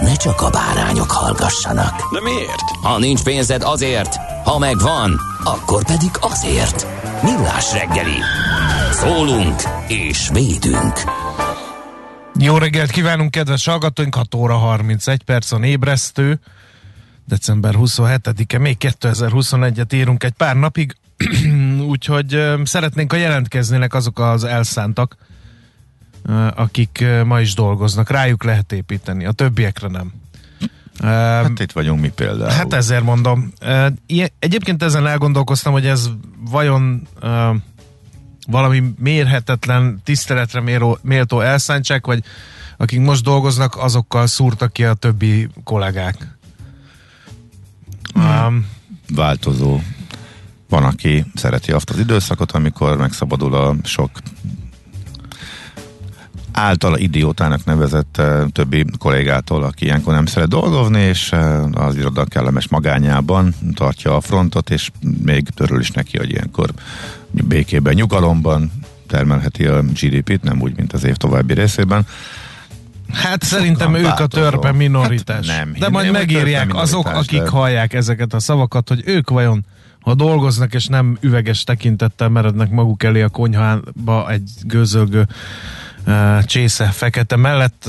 ne csak a bárányok hallgassanak. De miért? Ha nincs pénzed azért, ha megvan, akkor pedig azért. Millás reggeli. Szólunk és védünk. Jó reggelt kívánunk, kedves hallgatóink! 6 óra 31 perc a ébresztő. December 27-e, még 2021-et írunk egy pár napig, úgyhogy szeretnénk, ha jelentkeznének azok az elszántak, akik ma is dolgoznak. Rájuk lehet építeni, a többiekre nem. Hát itt vagyunk mi például. Hát ezért mondom. Egyébként ezen elgondolkoztam, hogy ez vajon valami mérhetetlen, tiszteletre méltó, méltó elszántság, vagy akik most dolgoznak, azokkal szúrtak ki a többi kollégák. Um, Változó. Van, aki szereti azt az időszakot, amikor megszabadul a sok általa idiótának nevezett eh, többi kollégától, aki ilyenkor nem szeret dolgozni, és eh, az iroda kellemes magányában tartja a frontot, és még törül is neki, hogy ilyenkor békében, nyugalomban termelheti a GDP-t, nem úgy, mint az év további részében. hát szerintem ők a változó. törpe minoritás. Hát nem, De majd megírják azok, akik de- hallják ezeket a szavakat, hogy ők vajon ha dolgoznak és nem üveges tekintettel merednek maguk elé a konyhába egy gőzölgő csésze fekete mellett,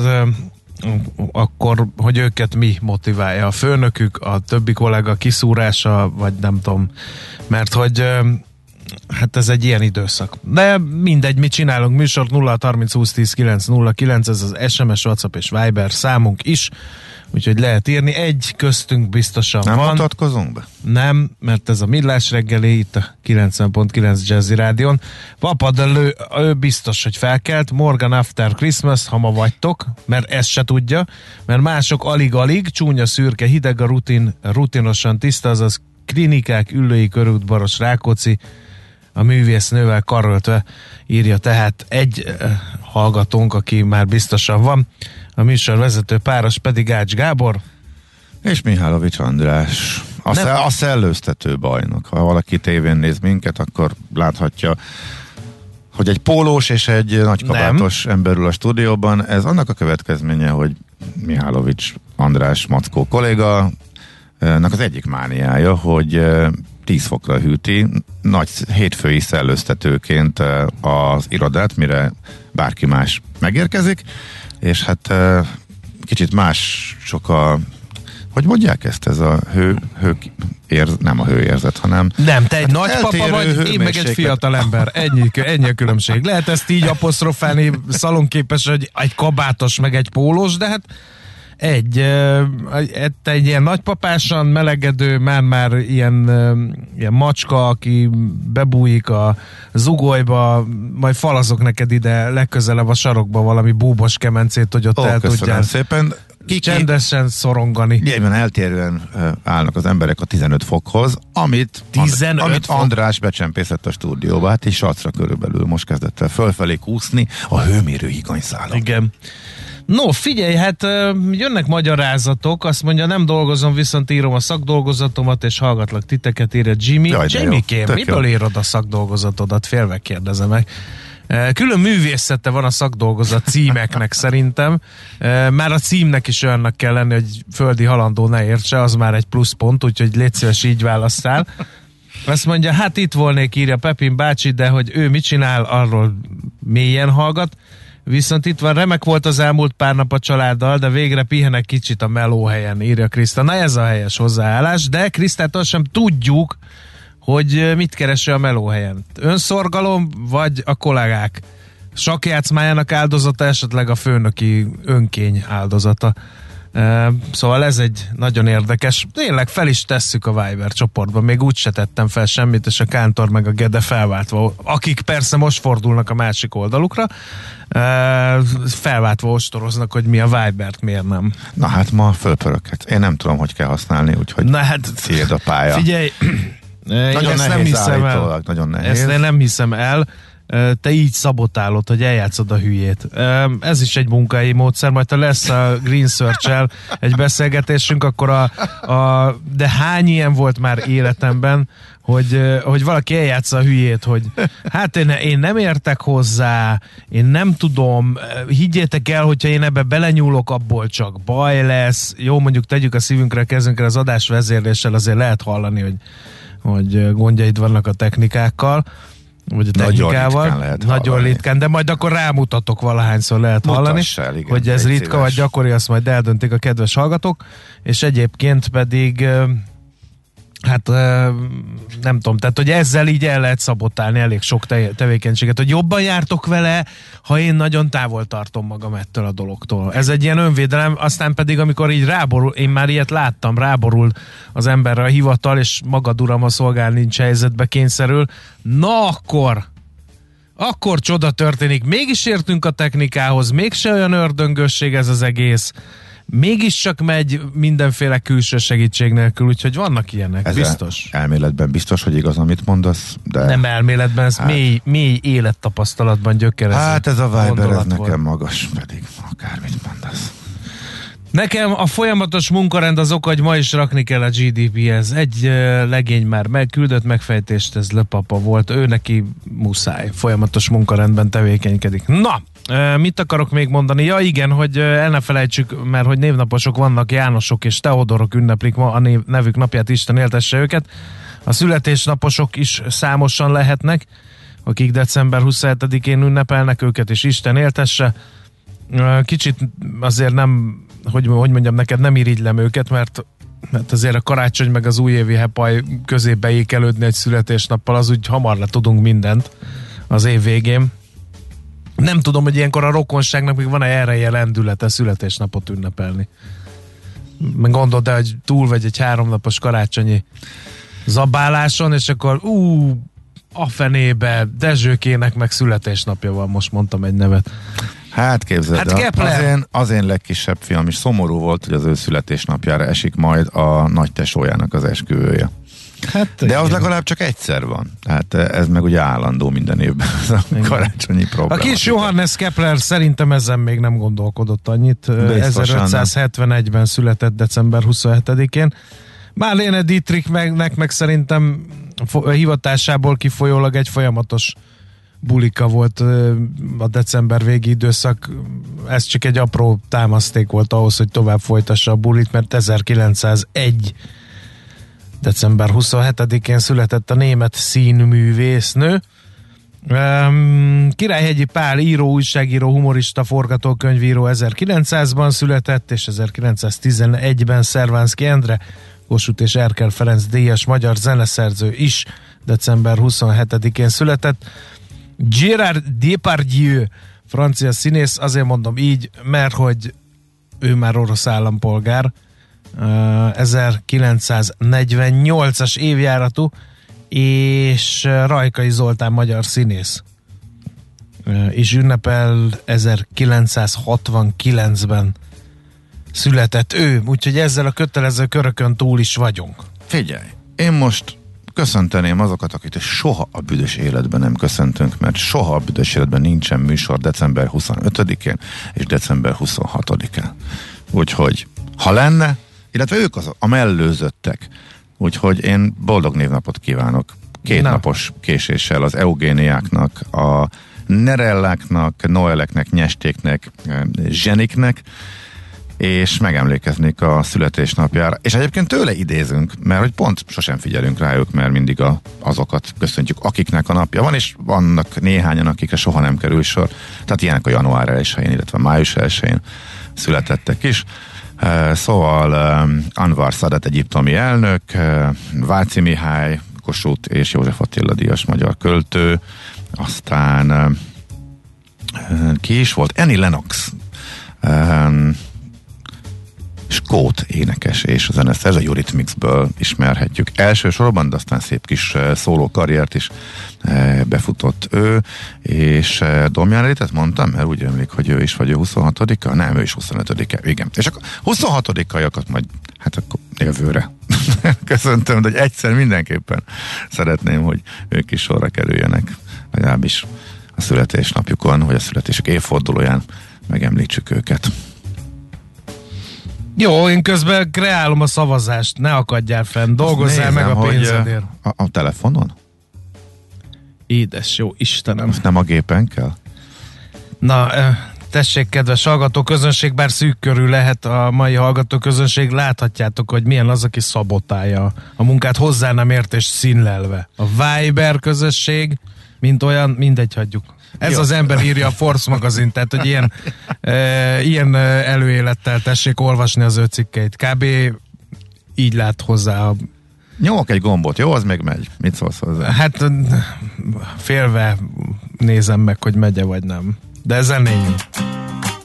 akkor hogy őket mi motiválja? A főnökük, a többi kollega kiszúrása, vagy nem tudom, mert hogy hát ez egy ilyen időszak. De mindegy, mit csinálunk, műsort 0 30 20 10 9 0 9, ez az SMS, WhatsApp és Viber számunk is, úgyhogy lehet írni. Egy köztünk biztosan Nem van. mutatkozunk be? Nem, mert ez a Millás reggeli itt a 90.9 Jazzy Rádion. Papadelő, ő biztos, hogy felkelt. Morgan After Christmas, ha ma vagytok, mert ezt se tudja, mert mások alig-alig, csúnya szürke, hideg a rutin, rutinosan tiszta, azaz klinikák, ülői körút, Baros Rákóczi, a művésznővel karöltve írja tehát egy uh, hallgatónk, aki már biztosan van. A műsor vezető páros pedig Ács Gábor. És Mihálovics András. A, Nem. sze- a szellőztető bajnok. Ha valaki tévén néz minket, akkor láthatja, hogy egy pólós és egy nagykabátos ember ül a stúdióban. Ez annak a következménye, hogy Mihálovics András Mackó kolléga nak az egyik mániája, hogy eh, 10 fokra hűti nagy hétfői szellőztetőként eh, az irodát, mire bárki más megérkezik, és hát eh, kicsit más sok a hogy mondják ezt, ez a hő, hő érz, nem a hőérzet, hanem Nem, te egy Hát nagypapa vagy, én meg egy fiatal ember. Ennyi, ennyi a különbség. Lehet ezt így apostrofálni szalonképes, hogy egy kabátos, meg egy pólós, de hát egy, egy, ilyen nagypapásan melegedő, már-már ilyen, ilyen macska, aki bebújik a zugolyba, majd falazok neked ide legközelebb a sarokba valami búbos kemencét, hogy ott Ó, el tudjál szépen. Ki, csendesen szorongani. Nyilván eltérően állnak az emberek a 15 fokhoz, amit, 15 amit fok? András becsempészett a stúdióba, hát és sacra körülbelül most kezdett el fölfelé kúszni a hőmérő higanyszálon. Igen. No, figyelj, hát jönnek magyarázatok, azt mondja, nem dolgozom, viszont írom a szakdolgozatomat, és hallgatlak titeket, írja Jimmy. Jaj, Tök miből jó. írod a szakdolgozatodat? Félve kérdezem meg. Külön művészete van a szakdolgozat címeknek szerintem. Már a címnek is olyannak kell lenni, hogy földi halandó ne értse, az már egy pluszpont, úgyhogy légy szíves, így választál. Azt mondja, hát itt volnék, írja Pepin bácsi, de hogy ő mit csinál, arról mélyen hallgat. Viszont itt van, remek volt az elmúlt pár nap a családdal, de végre pihenek kicsit a melóhelyen, írja Kriszta. Na ez a helyes hozzáállás, de Krisztától sem tudjuk, hogy mit keres a melóhelyen. Önszorgalom, vagy a kollégák? Sakjátszmájának áldozata, esetleg a főnöki önkény áldozata. Szóval ez egy nagyon érdekes. Tényleg fel is tesszük a Viber csoportban. Még úgy se tettem fel semmit, és a Kántor meg a Gede felváltva, akik persze most fordulnak a másik oldalukra, felváltva ostoroznak, hogy mi a Vibert, miért nem. Na hát ma fölpöröket. Én nem tudom, hogy kell használni, úgyhogy Na hát, tiéd a pálya. Figyelj, nagyon nehéz nem hiszem állítólag, el. nagyon nehéz. Ezt én nem hiszem el. Te így szabotálod, hogy eljátszod a hülyét. Ez is egy munkai módszer, majd ha lesz a Green search egy beszélgetésünk, akkor a, a, de hány ilyen volt már életemben, hogy, hogy valaki eljátsza a hülyét, hogy hát én, én nem értek hozzá, én nem tudom, higgyétek el, hogyha én ebbe belenyúlok, abból csak baj lesz. Jó, mondjuk tegyük a szívünkre, kezünkre az adás vezérléssel, azért lehet hallani, hogy, hogy gondjaid vannak a technikákkal vagy a Nagyon technikával. ritkán lehet Nagyon hallani. ritkán, de majd akkor rámutatok valahányszor lehet Mutass hallani, el, igen, hogy ez ritka szíves. vagy gyakori, azt majd eldöntik a kedves hallgatók, és egyébként pedig hát nem tudom, tehát hogy ezzel így el lehet szabotálni elég sok te- tevékenységet, hogy jobban jártok vele, ha én nagyon távol tartom magam ettől a dologtól. Ez egy ilyen önvédelem, aztán pedig amikor így ráborul, én már ilyet láttam, ráborul az emberre a hivatal, és magad uram a szolgál nincs helyzetbe kényszerül, na akkor akkor csoda történik. Mégis értünk a technikához, mégse olyan ördöngösség ez az egész. Mégiscsak megy mindenféle külső segítség nélkül, úgyhogy vannak ilyenek, Ez biztos. Elméletben biztos, hogy igaz, amit mondasz, de... Nem elméletben, ez Hát. mély, mély élettapasztalatban gyökerező Hát ez a Viber, ez nekem volt. magas, pedig akármit mondasz. Nekem a folyamatos munkarend az oka, hogy ma is rakni kell a GDP-hez. Egy legény már megküldött megfejtést, ez lepapa volt. Ő neki muszáj. Folyamatos munkarendben tevékenykedik. Na, mit akarok még mondani? Ja igen, hogy el ne felejtsük, mert hogy névnaposok vannak, Jánosok és Teodorok ünneplik ma a név, nevük napját, Isten éltesse őket. A születésnaposok is számosan lehetnek, akik december 27-én ünnepelnek őket, és Isten éltesse. Kicsit azért nem, hogy, hogy mondjam neked, nem irigylem őket, mert mert azért a karácsony meg az újévi hepaj közé beékelődni egy születésnappal, az úgy hamar le tudunk mindent az év végén. Nem tudom, hogy ilyenkor a rokonságnak még van-e erre lendülete születésnapot ünnepelni. Meg gondold el, hogy túl vagy egy háromnapos karácsonyi zabáláson, és akkor ú, a fenébe, Dezsőkének meg születésnapja van, most mondtam egy nevet. Hát képzeld, Hát Kepler. az, én, az én legkisebb fiam is szomorú volt, hogy az ő születésnapjára esik majd a nagy tesójának az esküvője. Hát, De az legalább csak egyszer van. Tehát ez meg ugye állandó minden évben, ez a karácsonyi A program. kis Johannes Kepler szerintem ezen még nem gondolkodott annyit. Biztosan 1571-ben született december 27-én. Marlene Dietrich meg, meg szerintem hivatásából kifolyólag egy folyamatos bulika volt ö, a december végi időszak. Ez csak egy apró támaszték volt ahhoz, hogy tovább folytassa a bulit, mert 1901 december 27-én született a német színművésznő. Um, Királyhegyi Pál író, újságíró, humorista, forgatókönyvíró 1900-ban született, és 1911-ben Szervánszki Endre, Kossuth és Erkel Ferenc díjas magyar zeneszerző is december 27-én született. Gérard Depardieu, francia színész, azért mondom így, mert hogy ő már orosz állampolgár, 1948-as évjáratú, és Rajkai Zoltán magyar színész is ünnepel 1969-ben született ő, úgyhogy ezzel a kötelező körökön túl is vagyunk. Figyelj, én most köszönteném azokat, akit soha a büdös életben nem köszöntünk, mert soha a büdös életben nincsen műsor december 25-én és december 26-án. Úgyhogy, ha lenne, illetve ők az a mellőzöttek, úgyhogy én boldog névnapot kívánok. Két Na. napos késéssel az eugéniáknak, a nerelláknak, noeleknek, nyestéknek, zseniknek, és megemlékeznék a születésnapjára. És egyébként tőle idézünk, mert hogy pont sosem figyelünk rájuk, mert mindig a, azokat köszöntjük, akiknek a napja van, és vannak néhányan, akikre soha nem kerül sor. Tehát ilyenek a január 1-én, illetve május 1-én születettek is. Szóval Anwar Sadat egyiptomi elnök, Váci Mihály, Kossuth és József Attila Díjas magyar költő, aztán ki is volt? Annie Lennox Skót énekes és zeneszerző, a Eurythmicsből ismerhetjük elsősorban, de aztán szép kis szóló karriert is befutott ő, és Domján Elitet mondtam, mert úgy emlék, hogy ő is vagy ő 26-a, nem, ő is 25-e, igen. És akkor 26-aiakat majd, hát akkor jövőre köszöntöm, de egyszer mindenképpen szeretném, hogy ők is sorra kerüljenek, legalábbis a születésnapjukon, vagy a születésük évfordulóján megemlítsük őket. Jó, én közben kreálom a szavazást, ne akadjál fenn, dolgozzál meg a pénzedért. A, a telefonon? Édes jó Istenem. Azt nem a gépen kell? Na, tessék, kedves hallgató közönség, bár szűk körül lehet a mai hallgató közönség, láthatjátok, hogy milyen az, aki szabotálja a munkát hozzá nem ért és színlelve. A Viber közösség, mint olyan, mindegy, hagyjuk. Ez Jó. az ember írja a Force magazin, tehát hogy ilyen, e, ilyen előélettel tessék olvasni az ő cikkeit. Kb. így lát hozzá a Nyomok egy gombot, jó? Az még megy. Mit szólsz hozzá? Hát félve nézem meg, hogy megye vagy nem. De lényeg.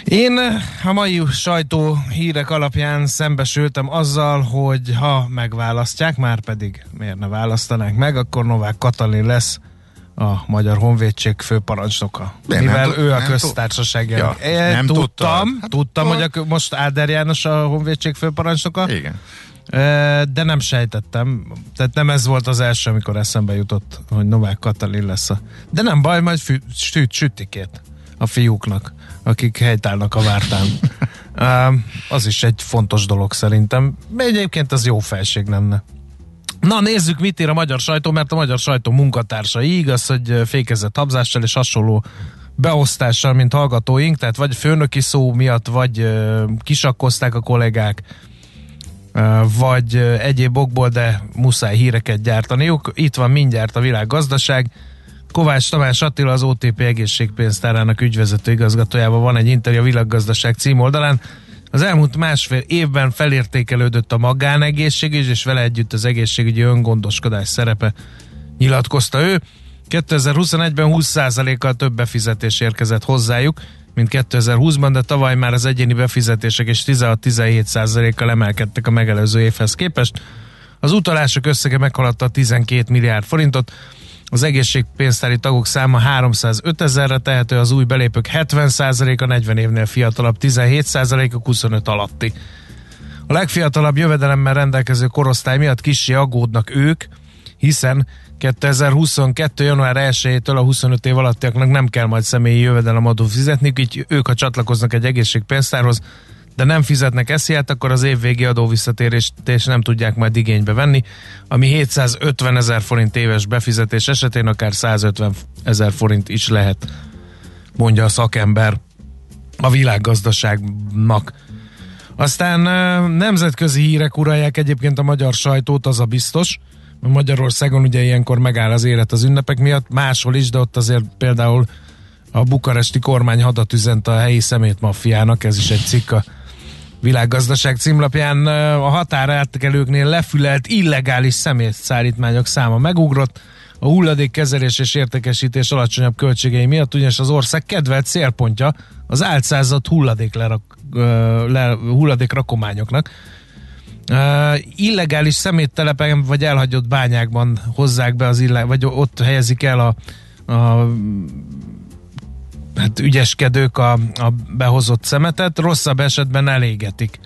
Én a mai sajtó hírek alapján szembesültem azzal, hogy ha megválasztják, már pedig miért ne választanák meg, akkor Novák Katalin lesz a Magyar Honvédség főparancsnoka. De mivel nem, ő a köztársaság ja, e, nem tudtam, hát, tudtam, hogy a, most Áder János a Honvédség főparancsnoka. Igen. E, de nem sejtettem, tehát nem ez volt az első, amikor eszembe jutott, hogy Novák Katalin lesz a... De nem baj, majd fü, süt, sütikét a fiúknak, akik helytállnak a vártán. az is egy fontos dolog szerintem. Egyébként az jó felség lenne. Na nézzük, mit ír a magyar sajtó, mert a magyar sajtó munkatársai igaz, hogy fékezett habzással és hasonló beosztással, mint hallgatóink, tehát vagy főnöki szó miatt, vagy kisakkozták a kollégák, vagy egyéb okból, de muszáj híreket gyártaniuk. Itt van mindjárt a világgazdaság. Kovács Tamás Attila, az OTP egészségpénztárának ügyvezető igazgatójában van egy interjú a világgazdaság címoldalán. Az elmúlt másfél évben felértékelődött a magánegészségügy, és vele együtt az egészségügyi öngondoskodás szerepe, nyilatkozta ő. 2021-ben 20%-kal több befizetés érkezett hozzájuk, mint 2020-ban, de tavaly már az egyéni befizetések is 16-17%-kal emelkedtek a megelőző évhez képest. Az utalások összege meghaladta 12 milliárd forintot, az egészségpénztári tagok száma 305 ezerre tehető, az új belépők 70%-a 40 évnél fiatalabb, 17%-a 25 alatti. A legfiatalabb jövedelemmel rendelkező korosztály miatt kicsi aggódnak ők, hiszen 2022. január 1-től a 25 év alattiaknak nem kell majd személyi jövedelemadó fizetni, így ők, ha csatlakoznak egy egészségpénztárhoz, de nem fizetnek esziát, akkor az évvégi adóvisszatérést nem tudják majd igénybe venni, ami 750 ezer forint éves befizetés esetén akár 150 ezer forint is lehet, mondja a szakember a világgazdaságnak. Aztán nemzetközi hírek uralják egyébként a magyar sajtót, az a biztos. Magyarországon ugye ilyenkor megáll az élet az ünnepek miatt, máshol is, de ott azért például a bukaresti kormány hadat üzent a helyi szemétmaffiának, ez is egy cikk a világgazdaság címlapján a határátkelőknél lefülelt illegális szemétszállítmányok száma megugrott, a hulladékkezelés és értékesítés alacsonyabb költségei miatt, ugyanis az ország kedvelt célpontja az álcázott hulladék, lerak, le, hulladék rakományoknak. Uh, illegális szeméttelepen vagy elhagyott bányákban hozzák be az ille- vagy ott helyezik el a, a hát ügyeskedők a, a behozott szemetet, rosszabb esetben elégetik.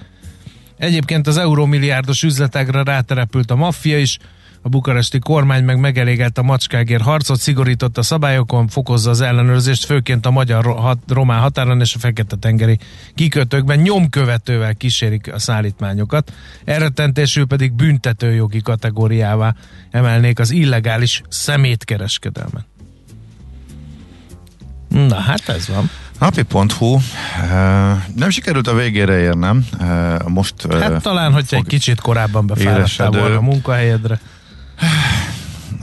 Egyébként az eurómilliárdos üzletekre ráterepült a maffia is, a bukaresti kormány meg megelégelt a macskágér harcot, szigorított a szabályokon, fokozza az ellenőrzést, főként a magyar-román határon és a Fekete-tengeri kikötőkben nyomkövetővel kísérik a szállítmányokat. Erretentésül pedig büntetőjogi kategóriává emelnék az illegális szemétkereskedelmet. Na hát ez van. Napi.hu nem sikerült a végére érnem. Most hát talán, hogyha egy kicsit korábban befáradtál volna a munkahelyedre.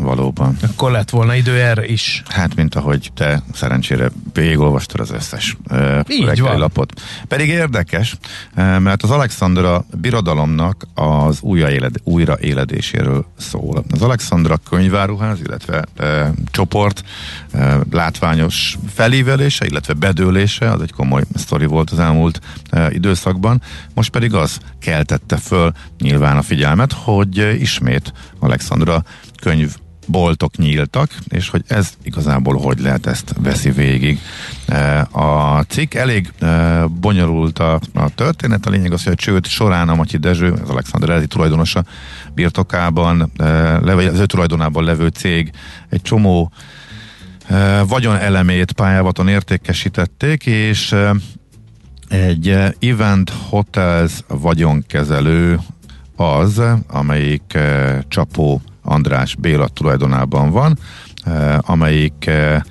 Valóban. Akkor lett volna idő erre is. Hát, mint ahogy te szerencsére végigolvastad az összes uh, lapot. Pedig érdekes, mert az Alexandra birodalomnak az újraéled, újraéledéséről szól. Az Alexandra könyváruház, illetve uh, csoport uh, látványos felívelése, illetve bedőlése, az egy komoly sztori volt az elmúlt uh, időszakban. Most pedig az keltette föl nyilván a figyelmet, hogy ismét Alexandra könyv boltok nyíltak, és hogy ez igazából hogy lehet, ezt veszi végig. E, a cikk elég e, bonyolult a, a történet, a lényeg az, hogy a csőd során a Matyi Dezső, az Alexander Elzi tulajdonosa birtokában, e, az ő tulajdonában levő cég egy csomó vagyon elemét pályávaton értékesítették, és egy Event Hotels vagyonkezelő az, amelyik csapó András Béla tulajdonában van, eh, amelyik eh,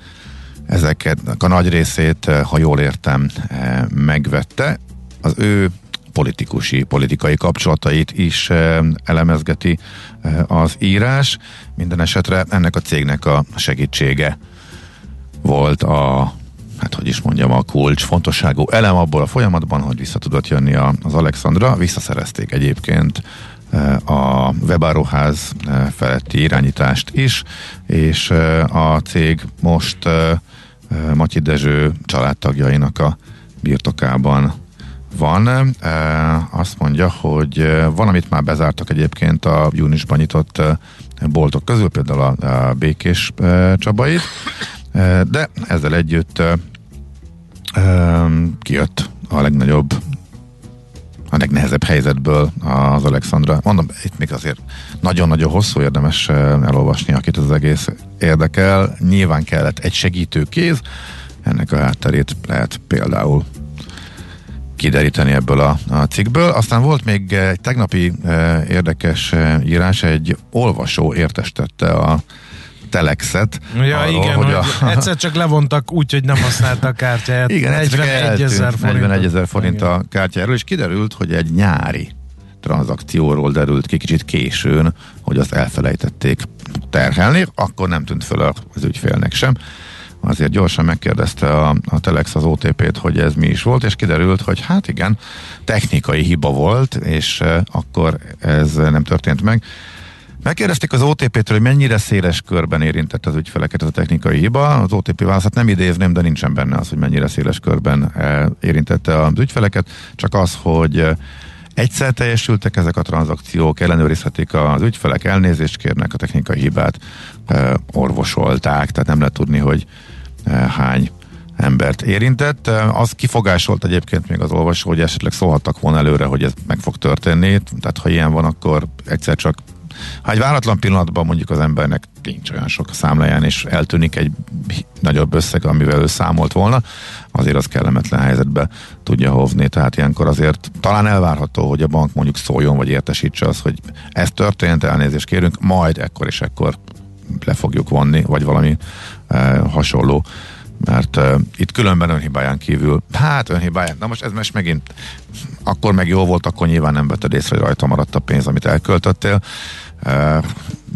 ezeket a nagy részét, eh, ha jól értem, megvette. Az ő politikusi, politikai kapcsolatait is elemezgeti az írás. Minden esetre ennek a cégnek a segítsége volt a hát hogy is mondjam, a kulcs fontosságú elem abból a folyamatban, hogy vissza tudott jönni az Alexandra. Visszaszerezték egyébként a webáruház eh, feletti irányítást is, és eh, a cég most eh, Matyi Dezső családtagjainak a birtokában van. Azt mondja, hogy van, amit már bezártak egyébként a júniusban nyitott boltok közül, például a Békés Csabait, de ezzel együtt kijött a legnagyobb a legnehezebb helyzetből az Alexandra. Mondom, itt még azért nagyon-nagyon hosszú érdemes eh, elolvasni, akit az egész érdekel. Nyilván kellett egy segítő kéz, ennek a hátterét lehet például kideríteni ebből a, a cikkből. Aztán volt még egy tegnapi e, érdekes e, írás, egy olvasó értestette a telexet. Ja, arról, igen, hogy a... egyszer csak levontak úgy, hogy nem használta a kártyáját. Igen, 41 ezer forint. 41 ezer forint a kártyáról, és kiderült, hogy egy nyári tranzakcióról derült ki kicsit későn, hogy azt elfelejtették terhelni, akkor nem tűnt föl az ügyfélnek sem. Azért gyorsan megkérdezte a, a Telex az OTP-t, hogy ez mi is volt, és kiderült, hogy hát igen, technikai hiba volt, és uh, akkor ez nem történt meg. Megkérdezték az OTP-től, hogy mennyire széles körben érintett az ügyfeleket ez a technikai hiba. Az OTP válaszát nem idézném, de nincsen benne az, hogy mennyire széles körben eh, érintette az ügyfeleket, csak az, hogy eh, egyszer teljesültek ezek a tranzakciók, ellenőrizhetik az ügyfelek, elnézést kérnek, a technikai hibát eh, orvosolták, tehát nem lehet tudni, hogy hány embert érintett. Az kifogásolt egyébként még az olvasó, hogy esetleg szólhattak volna előre, hogy ez meg fog történni. Tehát ha ilyen van, akkor egyszer csak ha egy váratlan pillanatban mondjuk az embernek nincs olyan sok a számláján, és eltűnik egy nagyobb összeg, amivel ő számolt volna, azért az kellemetlen helyzetbe tudja hovni. Tehát ilyenkor azért talán elvárható, hogy a bank mondjuk szóljon, vagy értesítse az, hogy ez történt, elnézést kérünk, majd ekkor és ekkor le fogjuk vonni, vagy valami eh, hasonló. Mert uh, itt különben önhibáján kívül, hát önhibáján, na most ez most megint, akkor meg jó volt, akkor nyilván nem vetted észre, hogy rajta maradt a pénz, amit elköltöttél, Uh,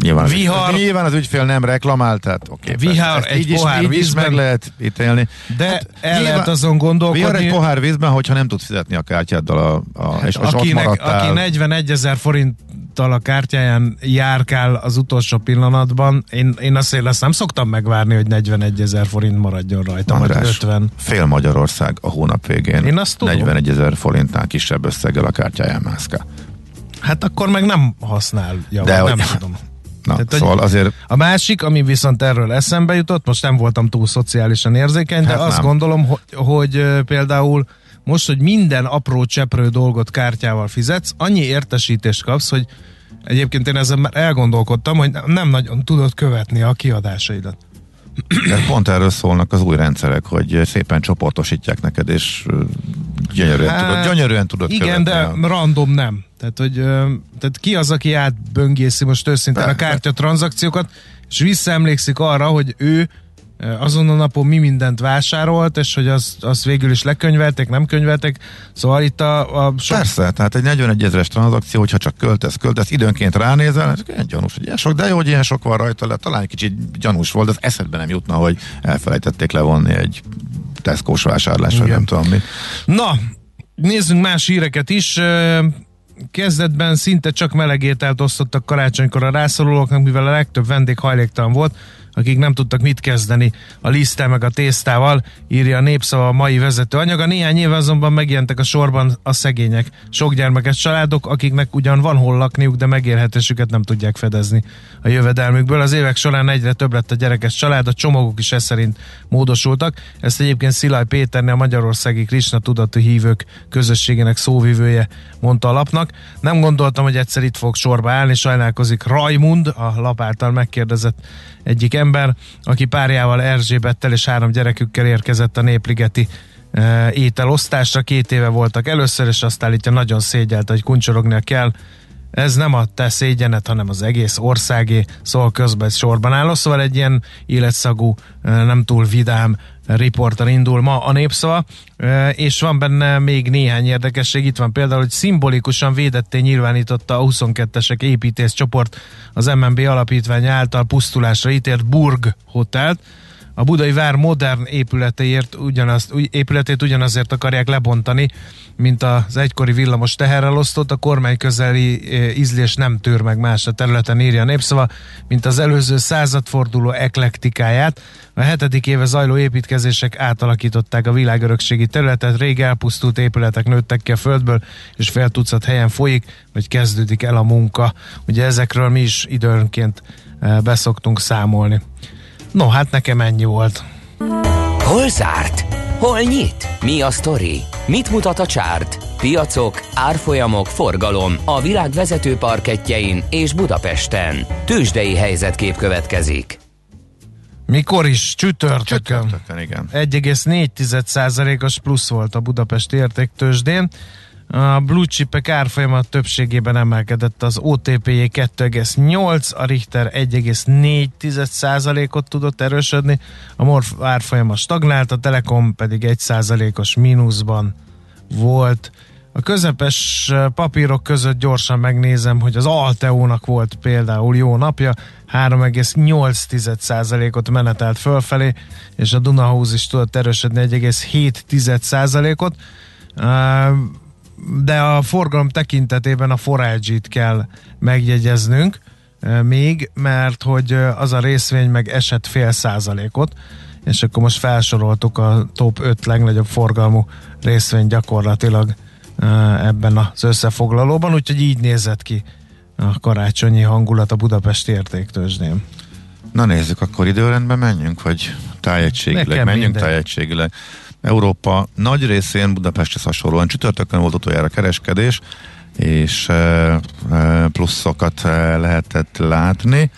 nyilván, Vihar, az, nyilván az ügyfél nem reklamált, tehát oké. Okay, Vihar egy így pohár is, vízben, így meg lehet ítélni. De hát, el nyilván, lehet azon gondolkodni. Vihar egy pohár vízben, hogyha nem tudsz fizetni a kártyáddal, a, a, hát és akinek, ott Aki 41 ezer forinttal a kártyáján járkál az utolsó pillanatban, én, én azt én ezt nem szoktam megvárni, hogy 41 ezer forint maradjon rajta, András, vagy 50. fél Magyarország a hónap végén én azt 41 ezer forintnál kisebb összeggel a kártyáján mászkál. Hát akkor meg nem használ javar, De, nem hogy... tudom. Na, Tehát, szóval azért... A másik, ami viszont erről eszembe jutott, most nem voltam túl szociálisan érzékeny, hát de azt nem. gondolom, hogy, hogy például most, hogy minden apró cseprő dolgot kártyával fizetsz, annyi értesítést kapsz, hogy egyébként én ezen már elgondolkodtam, hogy nem nagyon tudod követni a kiadásaidat. De pont erről szólnak az új rendszerek, hogy szépen csoportosítják neked, és gyönyörűen, hát, tudod, gyönyörűen tudod Igen, de a... random nem. Tehát, hogy tehát ki az, aki átböngészi most őszintén a kártya tranzakciókat, és visszaemlékszik arra, hogy ő azon a napon mi mindent vásárolt, és hogy azt, azt végül is lekönyvelték, nem könyvelték. Szóval itt a... a sok... Persze, tehát egy 41 ezeres tranzakció, hogyha csak költesz, költesz, időnként ránézel, egy gyanús, hogy ilyen sok, de jó, hogy ilyen sok van rajta, le, talán egy kicsit gyanús volt, az eszedbe nem jutna, hogy elfelejtették levonni egy Tesco-s vásárlás, vagy nem tudom mi. Na, nézzünk más híreket is kezdetben szinte csak melegételt osztottak karácsonykor a rászorulóknak, mivel a legtöbb vendég hajléktalan volt, akik nem tudtak mit kezdeni a liszttel meg a tésztával, írja a népszava a mai vezető anyaga. Néhány éve azonban megjelentek a sorban a szegények, sok gyermekes családok, akiknek ugyan van hol lakniuk, de megélhetésüket nem tudják fedezni a jövedelmükből. Az évek során egyre több lett a gyerekes család, a csomagok is ez szerint módosultak. Ezt egyébként Szilaj Péternél a Magyarországi Krisna tudatú hívők közösségének szóvivője mondta a lapnak. Nem gondoltam, hogy egyszer itt fog sorba állni, sajnálkozik Rajmund, a lap által megkérdezett egyik ember, aki párjával Erzsébettel és három gyerekükkel érkezett a Népligeti e, ételosztásra. Két éve voltak először, és azt állítja, nagyon szégyelte, hogy kuncsorognia kell. Ez nem a te szégyenet, hanem az egész országé, szól közben sorban álló, szóval egy ilyen életszagú, e, nem túl vidám riporter indul ma a népszava, és van benne még néhány érdekesség. Itt van például, hogy szimbolikusan védetté nyilvánította a 22-esek építész csoport az MNB alapítvány által pusztulásra ítélt Burg Hotelt, a budai vár modern épületéért ugyanazt, épületét ugyanazért akarják lebontani, mint az egykori villamos teherelosztót, a kormány közeli eh, ízlés nem tűr meg más a területen, írja a népszava, mint az előző századforduló eklektikáját. A hetedik éve zajló építkezések átalakították a világörökségi területet, rég elpusztult épületek nőttek ki a földből, és fél tucat helyen folyik, vagy kezdődik el a munka. Ugye ezekről mi is időnként eh, beszoktunk számolni. No, hát nekem ennyi volt. Hol zárt? Hol nyit? Mi a sztori? Mit mutat a csárt? Piacok, árfolyamok, forgalom a világ vezető parketjein és Budapesten. Tősdei helyzetkép következik. Mikor is? Csütörtökön. Csütörtökön, igen. 1,4%-os plusz volt a Budapesti értéktősdén. A blue chipek árfolyama többségében emelkedett, az otp 2,8, a Richter 1,4%-ot tudott erősödni, a MORF árfolyama stagnált, a Telekom pedig 1%-os mínuszban volt. A közepes papírok között gyorsan megnézem, hogy az Alteónak volt például jó napja, 3,8%-ot menetelt fölfelé, és a Dunahouse is tudott erősödni 1,7%-ot de a forgalom tekintetében a forage kell megjegyeznünk még, mert hogy az a részvény meg esett fél százalékot, és akkor most felsoroltuk a top 5 legnagyobb forgalmú részvény gyakorlatilag ebben az összefoglalóban, úgyhogy így nézett ki a karácsonyi hangulat a Budapesti értéktősdén. Na nézzük, akkor időrendben menjünk, vagy tájegységileg? Menjünk minden. tájegységileg. Európa nagy részén Budapesthez hasonlóan csütörtökön volt utoljára kereskedés, és e, e, pluszokat e, lehetett látni.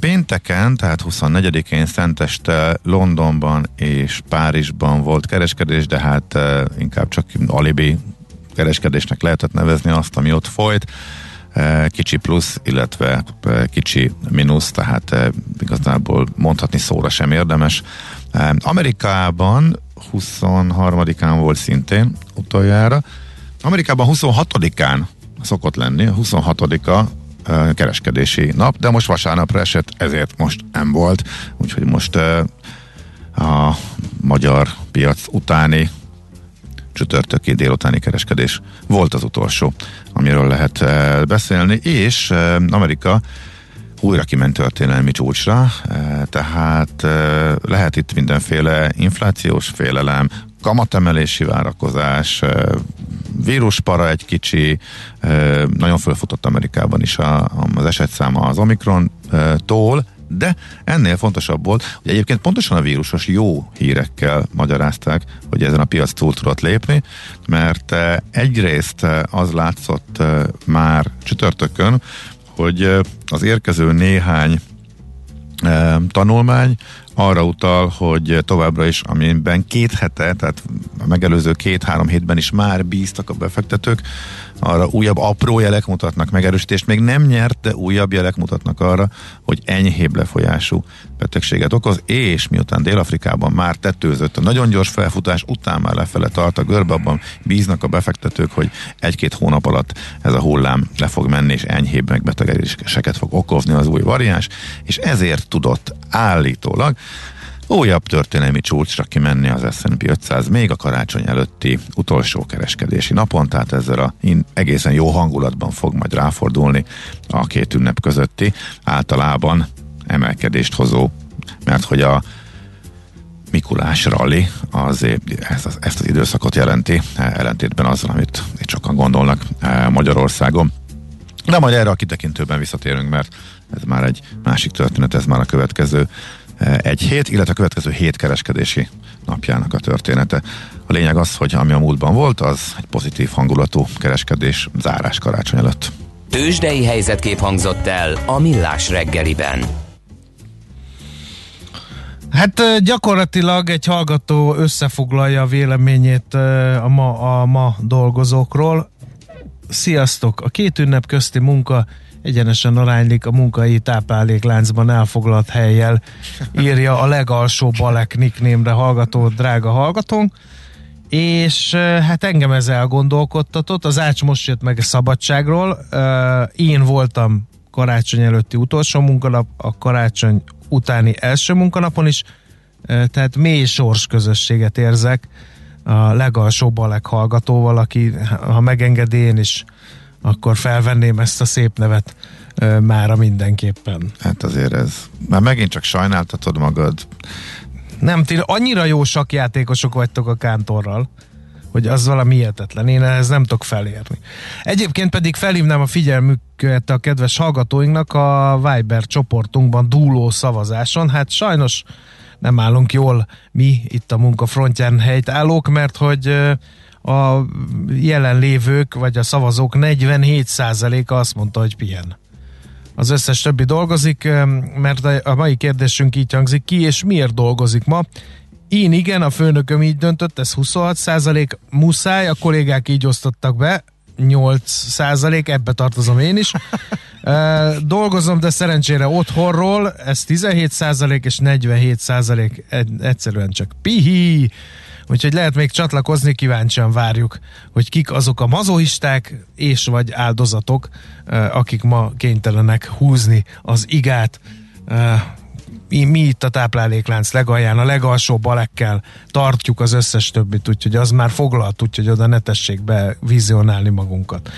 Pénteken, tehát 24-én Szenteste Londonban és Párizsban volt kereskedés, de hát inkább csak alibi kereskedésnek lehetett nevezni azt, ami ott folyt. Kicsi plusz, illetve kicsi mínusz, tehát igazából mondhatni szóra sem érdemes. Amerikában 23-án volt szintén utoljára. Amerikában 26-án szokott lenni, 26-a kereskedési nap, de most vasárnapra esett, ezért most nem volt. Úgyhogy most a magyar piac utáni csütörtöki délutáni kereskedés volt az utolsó, amiről lehet beszélni, és Amerika újra kiment történelmi csúcsra, e, tehát e, lehet itt mindenféle inflációs félelem, kamatemelési várakozás, e, víruspara egy kicsi, nagyon fölfutott Amerikában is az esetszáma az Omikron-tól, de ennél fontosabb volt, hogy egyébként pontosan a vírusos jó hírekkel magyarázták, hogy ezen a piac túl tudott lépni, mert egyrészt az látszott már csütörtökön, hogy az érkező néhány tanulmány arra utal, hogy továbbra is, amiben két hete, tehát a megelőző két-három hétben is már bíztak a befektetők, arra újabb apró jelek mutatnak megerősítést, még nem nyert, de újabb jelek mutatnak arra, hogy enyhébb lefolyású betegséget okoz, és miután Dél-Afrikában már tetőzött a nagyon gyors felfutás, után már lefele tart a görbe, abban bíznak a befektetők, hogy egy-két hónap alatt ez a hullám le fog menni, és enyhébb megbetegedéseket fog okozni az új variáns, és ezért tudott állítólag újabb történelmi csúcsra kimenni az S&P 500 még a karácsony előtti utolsó kereskedési napon, tehát ezzel a egészen jó hangulatban fog majd ráfordulni a két ünnep közötti általában emelkedést hozó, mert hogy a Mikulás rally az, ezt, az, ezt az időszakot jelenti, ellentétben azzal, amit sokan gondolnak eh, Magyarországon. De majd erre a kitekintőben visszatérünk, mert ez már egy másik történet, ez már a következő egy hét, illetve a következő hét kereskedési napjának a története. A lényeg az, hogy ami a múltban volt, az egy pozitív hangulatú kereskedés zárás karácsony előtt. Tőzsdei helyzetkép hangzott el a Millás reggeliben. Hát gyakorlatilag egy hallgató összefoglalja a véleményét a ma, a ma dolgozókról. Sziasztok! A két ünnep közti munka egyenesen aránylik a munkai táplálékláncban elfoglalt helyjel, írja a legalsó Balek nicknémre hallgató drága hallgatónk, és hát engem ez elgondolkodtatott, az Ács most jött meg a szabadságról, én voltam karácsony előtti utolsó munkanap, a karácsony utáni első munkanapon is, tehát mély sors közösséget érzek a legalsó Balek hallgatóval, aki ha megengedi én is akkor felvenném ezt a szép nevet mára mindenképpen. Hát azért ez, már megint csak sajnáltatod magad. Nem, ti annyira jó sakjátékosok vagytok a kántorral, hogy az valami hihetetlen. Én ehhez nem tudok felérni. Egyébként pedig felhívnám a figyelmüket a kedves hallgatóinknak a Viber csoportunkban dúló szavazáson. Hát sajnos nem állunk jól mi itt a munkafrontján helytállók, mert hogy a jelenlévők, vagy a szavazók 47%-a azt mondta, hogy pihen. Az összes többi dolgozik, mert a mai kérdésünk így hangzik, ki és miért dolgozik ma. Én igen, a főnököm így döntött, ez 26 százalék, muszáj, a kollégák így osztottak be, 8 százalék, ebbe tartozom én is. Dolgozom, de szerencsére otthonról, ez 17 százalék és 47 százalék egyszerűen csak pihi. Úgyhogy lehet még csatlakozni, kíváncsian várjuk, hogy kik azok a mazoisták és vagy áldozatok, akik ma kénytelenek húzni az igát. Mi itt a tápláléklánc legalján, a legalsó balekkel tartjuk az összes többit, úgyhogy az már foglalt, úgyhogy oda ne tessék be vizionálni magunkat.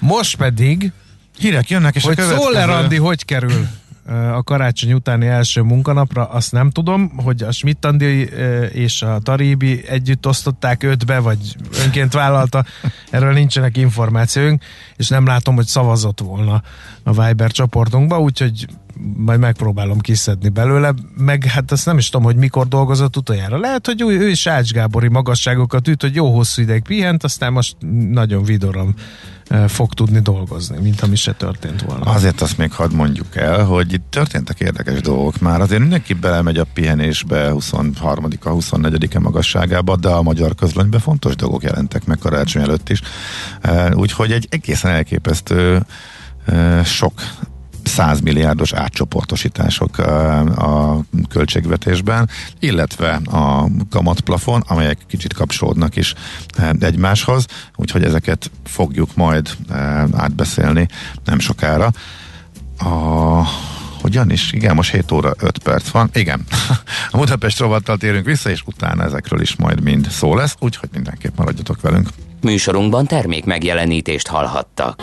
Most pedig Hírek jönnek, és hogy a következő... Szoller Andi hogy kerül a karácsony utáni első munkanapra, azt nem tudom, hogy a schmidt és a Taribi együtt osztották ötbe, vagy önként vállalta, erről nincsenek információink, és nem látom, hogy szavazott volna a Viber csoportunkba, úgyhogy majd megpróbálom kiszedni belőle, meg hát azt nem is tudom, hogy mikor dolgozott utoljára. Lehet, hogy ő, is Ács Gábori magasságokat üt, hogy jó hosszú ideig pihent, aztán most nagyon vidorom fog tudni dolgozni, mint ami se történt volna. Azért azt még hadd mondjuk el, hogy itt történtek érdekes dolgok már. Azért mindenki belemegy a pihenésbe 23-a, 24-e magasságába, de a magyar közlönyben fontos dolgok jelentek meg karácsony előtt is. Úgyhogy egy egészen elképesztő sok százmilliárdos átcsoportosítások a költségvetésben, illetve a kamatplafon, amelyek kicsit kapcsolódnak is egymáshoz, úgyhogy ezeket fogjuk majd átbeszélni nem sokára. A hogyan is? Igen, most 7 óra 5 perc van. Igen, a Budapest rovattal térünk vissza, és utána ezekről is majd mind szó lesz, úgyhogy mindenképp maradjatok velünk. Műsorunkban termék megjelenítést hallhattak.